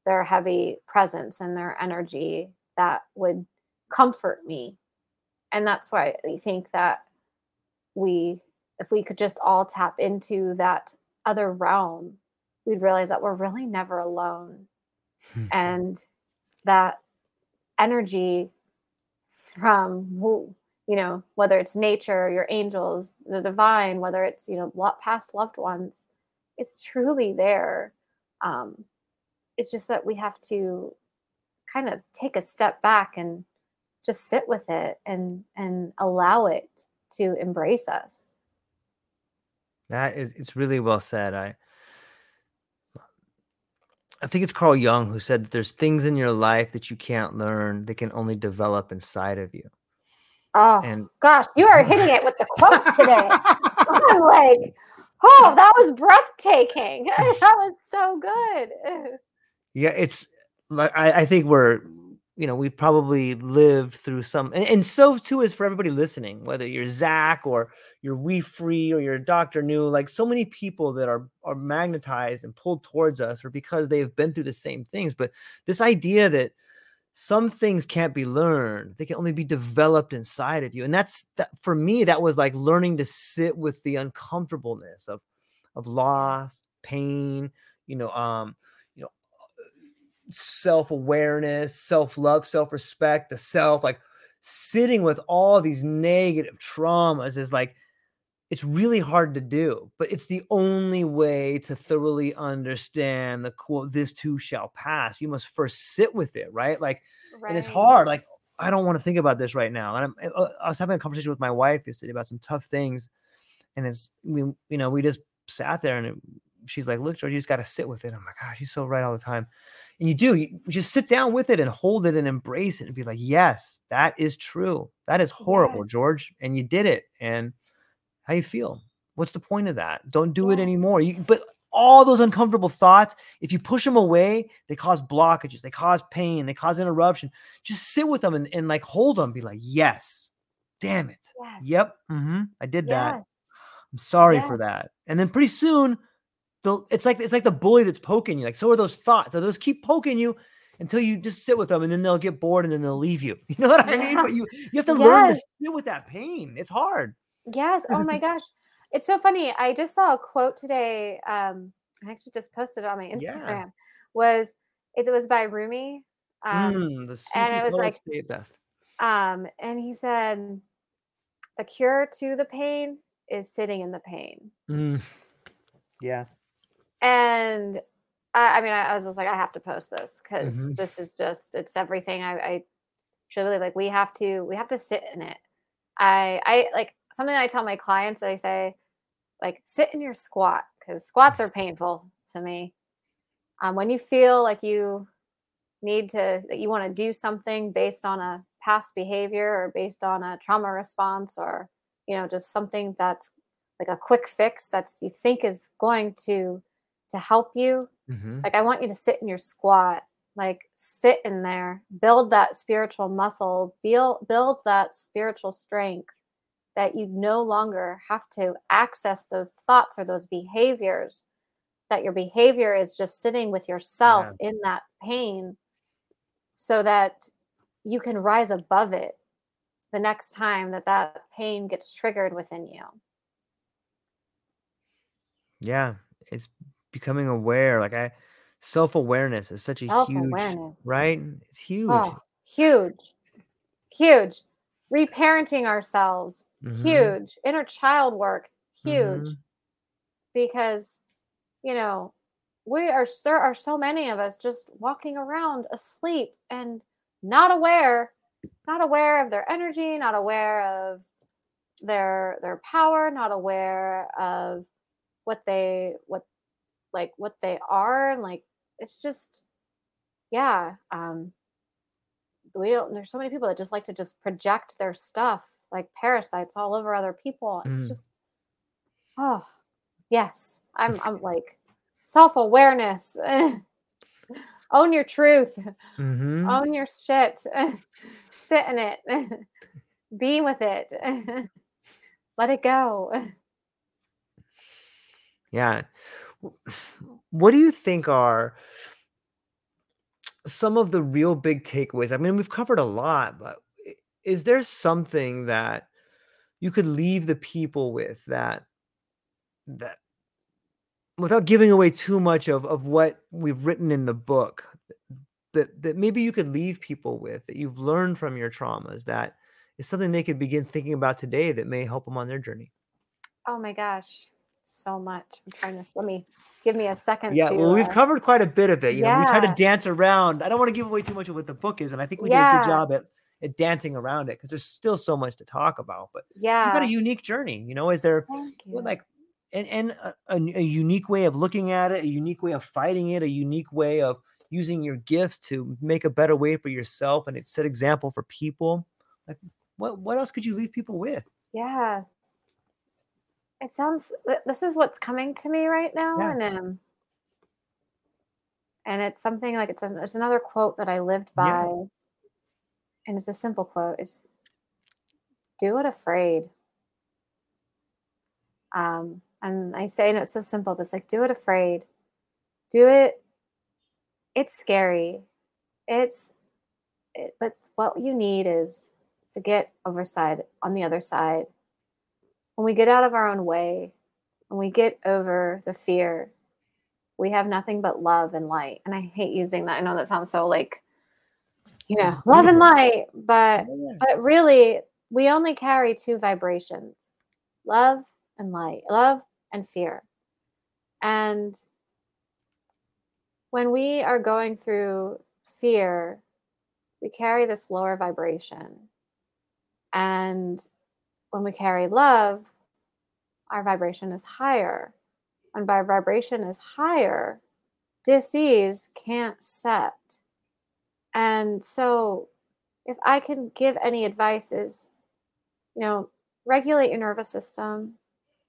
their heavy presence and their energy that would comfort me. And that's why I think that we, if we could just all tap into that other realm, we'd realize that we're really never alone. And that energy from who you know, whether it's nature, your angels, the divine, whether it's, you know, past loved ones, it's truly there. Um, it's just that we have to kind of take a step back and just sit with it and and allow it to embrace us. That is it's really well said. I I think it's Carl Jung who said that there's things in your life that you can't learn that can only develop inside of you. Oh and gosh, you are hitting it with the quotes today. I'm like, oh, that was breathtaking. that was so good. yeah, it's like I, I, think we're you know we've probably lived through some and, and, so too is for everybody listening whether you're zach or you're we free or you're dr new like so many people that are are magnetized and pulled towards us or because they've been through the same things but this idea that some things can't be learned they can only be developed inside of you and that's that for me that was like learning to sit with the uncomfortableness of of loss pain you know um you know self-awareness self-love self-respect the self like sitting with all these negative traumas is like it's really hard to do but it's the only way to thoroughly understand the quote this too shall pass. You must first sit with it right? Like right. and it's hard like i don't want to think about this right now. And I'm, uh, i was having a conversation with my wife yesterday about some tough things and it's we you know we just sat there and it, she's like look george you just got to sit with it. I'm like gosh she's so right all the time and you do you just sit down with it and hold it and embrace it and be like yes that is true that is horrible yeah. george and you did it and how you feel? What's the point of that? Don't do yeah. it anymore. You, but all those uncomfortable thoughts, if you push them away, they cause blockages, they cause pain, they cause interruption. Just sit with them and, and like hold them, be like, yes, damn it. Yes. Yep. Mm-hmm, I did yes. that. I'm sorry yes. for that. And then pretty soon, the, it's like it's like the bully that's poking you. Like, so are those thoughts. So those keep poking you until you just sit with them and then they'll get bored and then they'll leave you. You know what I mean? But you you have to yes. learn to sit with that pain. It's hard. Yes. Oh my gosh. It's so funny. I just saw a quote today. Um, I actually just posted it on my Instagram. Yeah. Was it, it was by Rumi. Um, mm, and it was like best. Um, and he said, "The cure to the pain is sitting in the pain." Mm. Yeah. And I, I mean, I, I, was just like, I have to post this because mm-hmm. this is just it's everything. I, I truly like. We have to we have to sit in it. I I like something I tell my clients, I say, like, sit in your squat because squats are painful to me. Um, when you feel like you need to, that you want to do something based on a past behavior or based on a trauma response or, you know, just something that's like a quick fix that's you think is going to to help you mm-hmm. like i want you to sit in your squat like sit in there build that spiritual muscle build build that spiritual strength that you no longer have to access those thoughts or those behaviors that your behavior is just sitting with yourself yeah. in that pain so that you can rise above it the next time that that pain gets triggered within you Yeah, it's becoming aware. Like I self-awareness is such a huge right? It's huge. Oh, huge. Huge. Reparenting ourselves. Mm-hmm. Huge. Inner child work. Huge. Mm-hmm. Because you know, we are there are so many of us just walking around asleep and not aware, not aware of their energy, not aware of their their power, not aware of what they what like what they are and like it's just yeah um we don't there's so many people that just like to just project their stuff like parasites all over other people it's mm. just oh yes i'm i'm like self-awareness own your truth mm-hmm. own your shit sit in it be with it let it go yeah what do you think are some of the real big takeaways? I mean, we've covered a lot, but is there something that you could leave the people with that that without giving away too much of, of what we've written in the book that that maybe you could leave people with that you've learned from your traumas that is something they could begin thinking about today that may help them on their journey oh my gosh so much. I'm trying to let me give me a second. Yeah, to, well, we've uh, covered quite a bit of it. You yeah. know, we try to dance around. I don't want to give away too much of what the book is, and I think we yeah. did a good job at at dancing around it because there's still so much to talk about. But yeah, you've got a unique journey. You know, is there like and and a, a, a unique way of looking at it, a unique way of fighting it, a unique way of using your gifts to make a better way for yourself and it set example for people. Like what what else could you leave people with? Yeah, it sounds. This is what's coming to me right now, yeah. and um, and it's something like it's, it's another quote that I lived by, yeah. and it's a simple quote. It's do it afraid. Um, and I say, and it's so simple, but it's like do it afraid. Do it. It's scary. It's, it, but what you need is to get overside on the other side when we get out of our own way, when we get over the fear, we have nothing but love and light. And I hate using that. I know that sounds so like, you know, love and light, but but really we only carry two vibrations. Love and light. Love and fear. And when we are going through fear, we carry this lower vibration. And when we carry love, our vibration is higher. When our vibration is higher, disease can't set. And so, if I can give any advice, is you know, regulate your nervous system,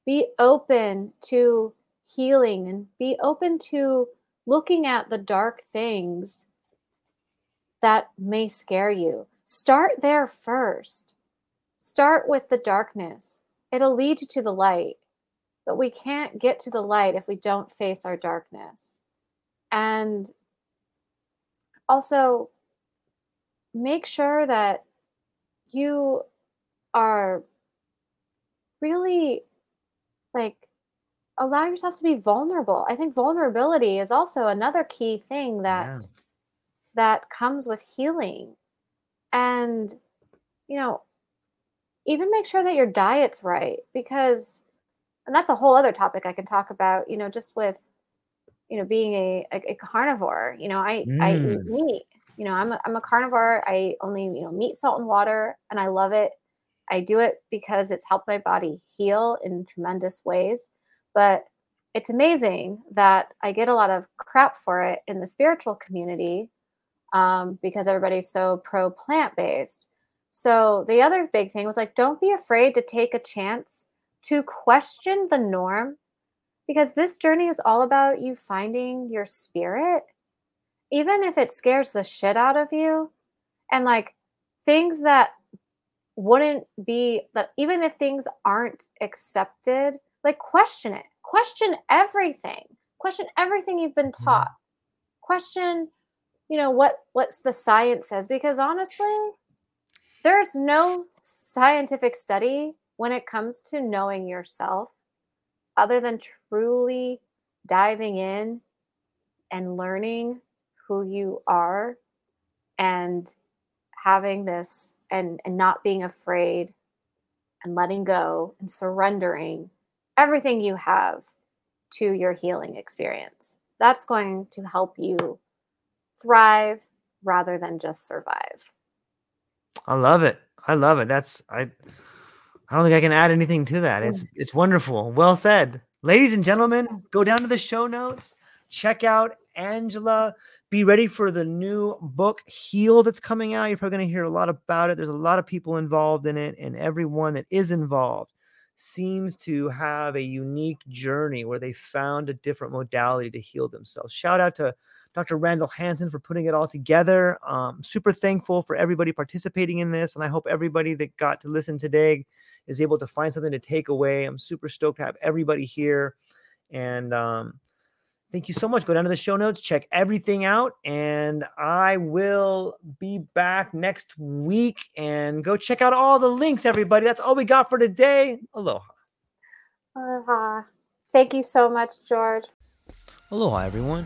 be open to healing, and be open to looking at the dark things that may scare you. Start there first. Start with the darkness. It'll lead you to the light. But we can't get to the light if we don't face our darkness. And also, make sure that you are really like allow yourself to be vulnerable. I think vulnerability is also another key thing that yeah. that comes with healing. And you know, even make sure that your diet's right because and that's a whole other topic I can talk about, you know, just with you know being a, a, a carnivore, you know, I mm. I eat mm. meat. You know, I'm a, I'm a carnivore. I only, you know, meat, salt and water and I love it. I do it because it's helped my body heal in tremendous ways. But it's amazing that I get a lot of crap for it in the spiritual community um, because everybody's so pro plant based. So the other big thing was like, don't be afraid to take a chance to question the norm because this journey is all about you finding your spirit, even if it scares the shit out of you. And like things that wouldn't be that, even if things aren't accepted, like question it, question everything, question everything you've been mm-hmm. taught, question, you know, what what's the science says, because honestly, there's no scientific study when it comes to knowing yourself other than truly diving in and learning who you are and having this and and not being afraid and letting go and surrendering everything you have to your healing experience. That's going to help you thrive rather than just survive i love it. I love it. That's i i don't think i can add anything to that. It's mm. it's wonderful. Well said. Ladies and gentlemen go down to the show notes check out angela be ready for the new book heal that's coming out. You're probably going to hear a lot about it. There's a lot of people involved in it and everyone that is involved seems to have a unique journey where they found a different modality to heal themselves. Shout out to dr randall hansen for putting it all together um, super thankful for everybody participating in this and i hope everybody that got to listen today is able to find something to take away i'm super stoked to have everybody here and um, Thank you so much. Go down to the show notes, check everything out, and I will be back next week. And go check out all the links, everybody. That's all we got for today. Aloha. Aloha. Thank you so much, George. Aloha, everyone.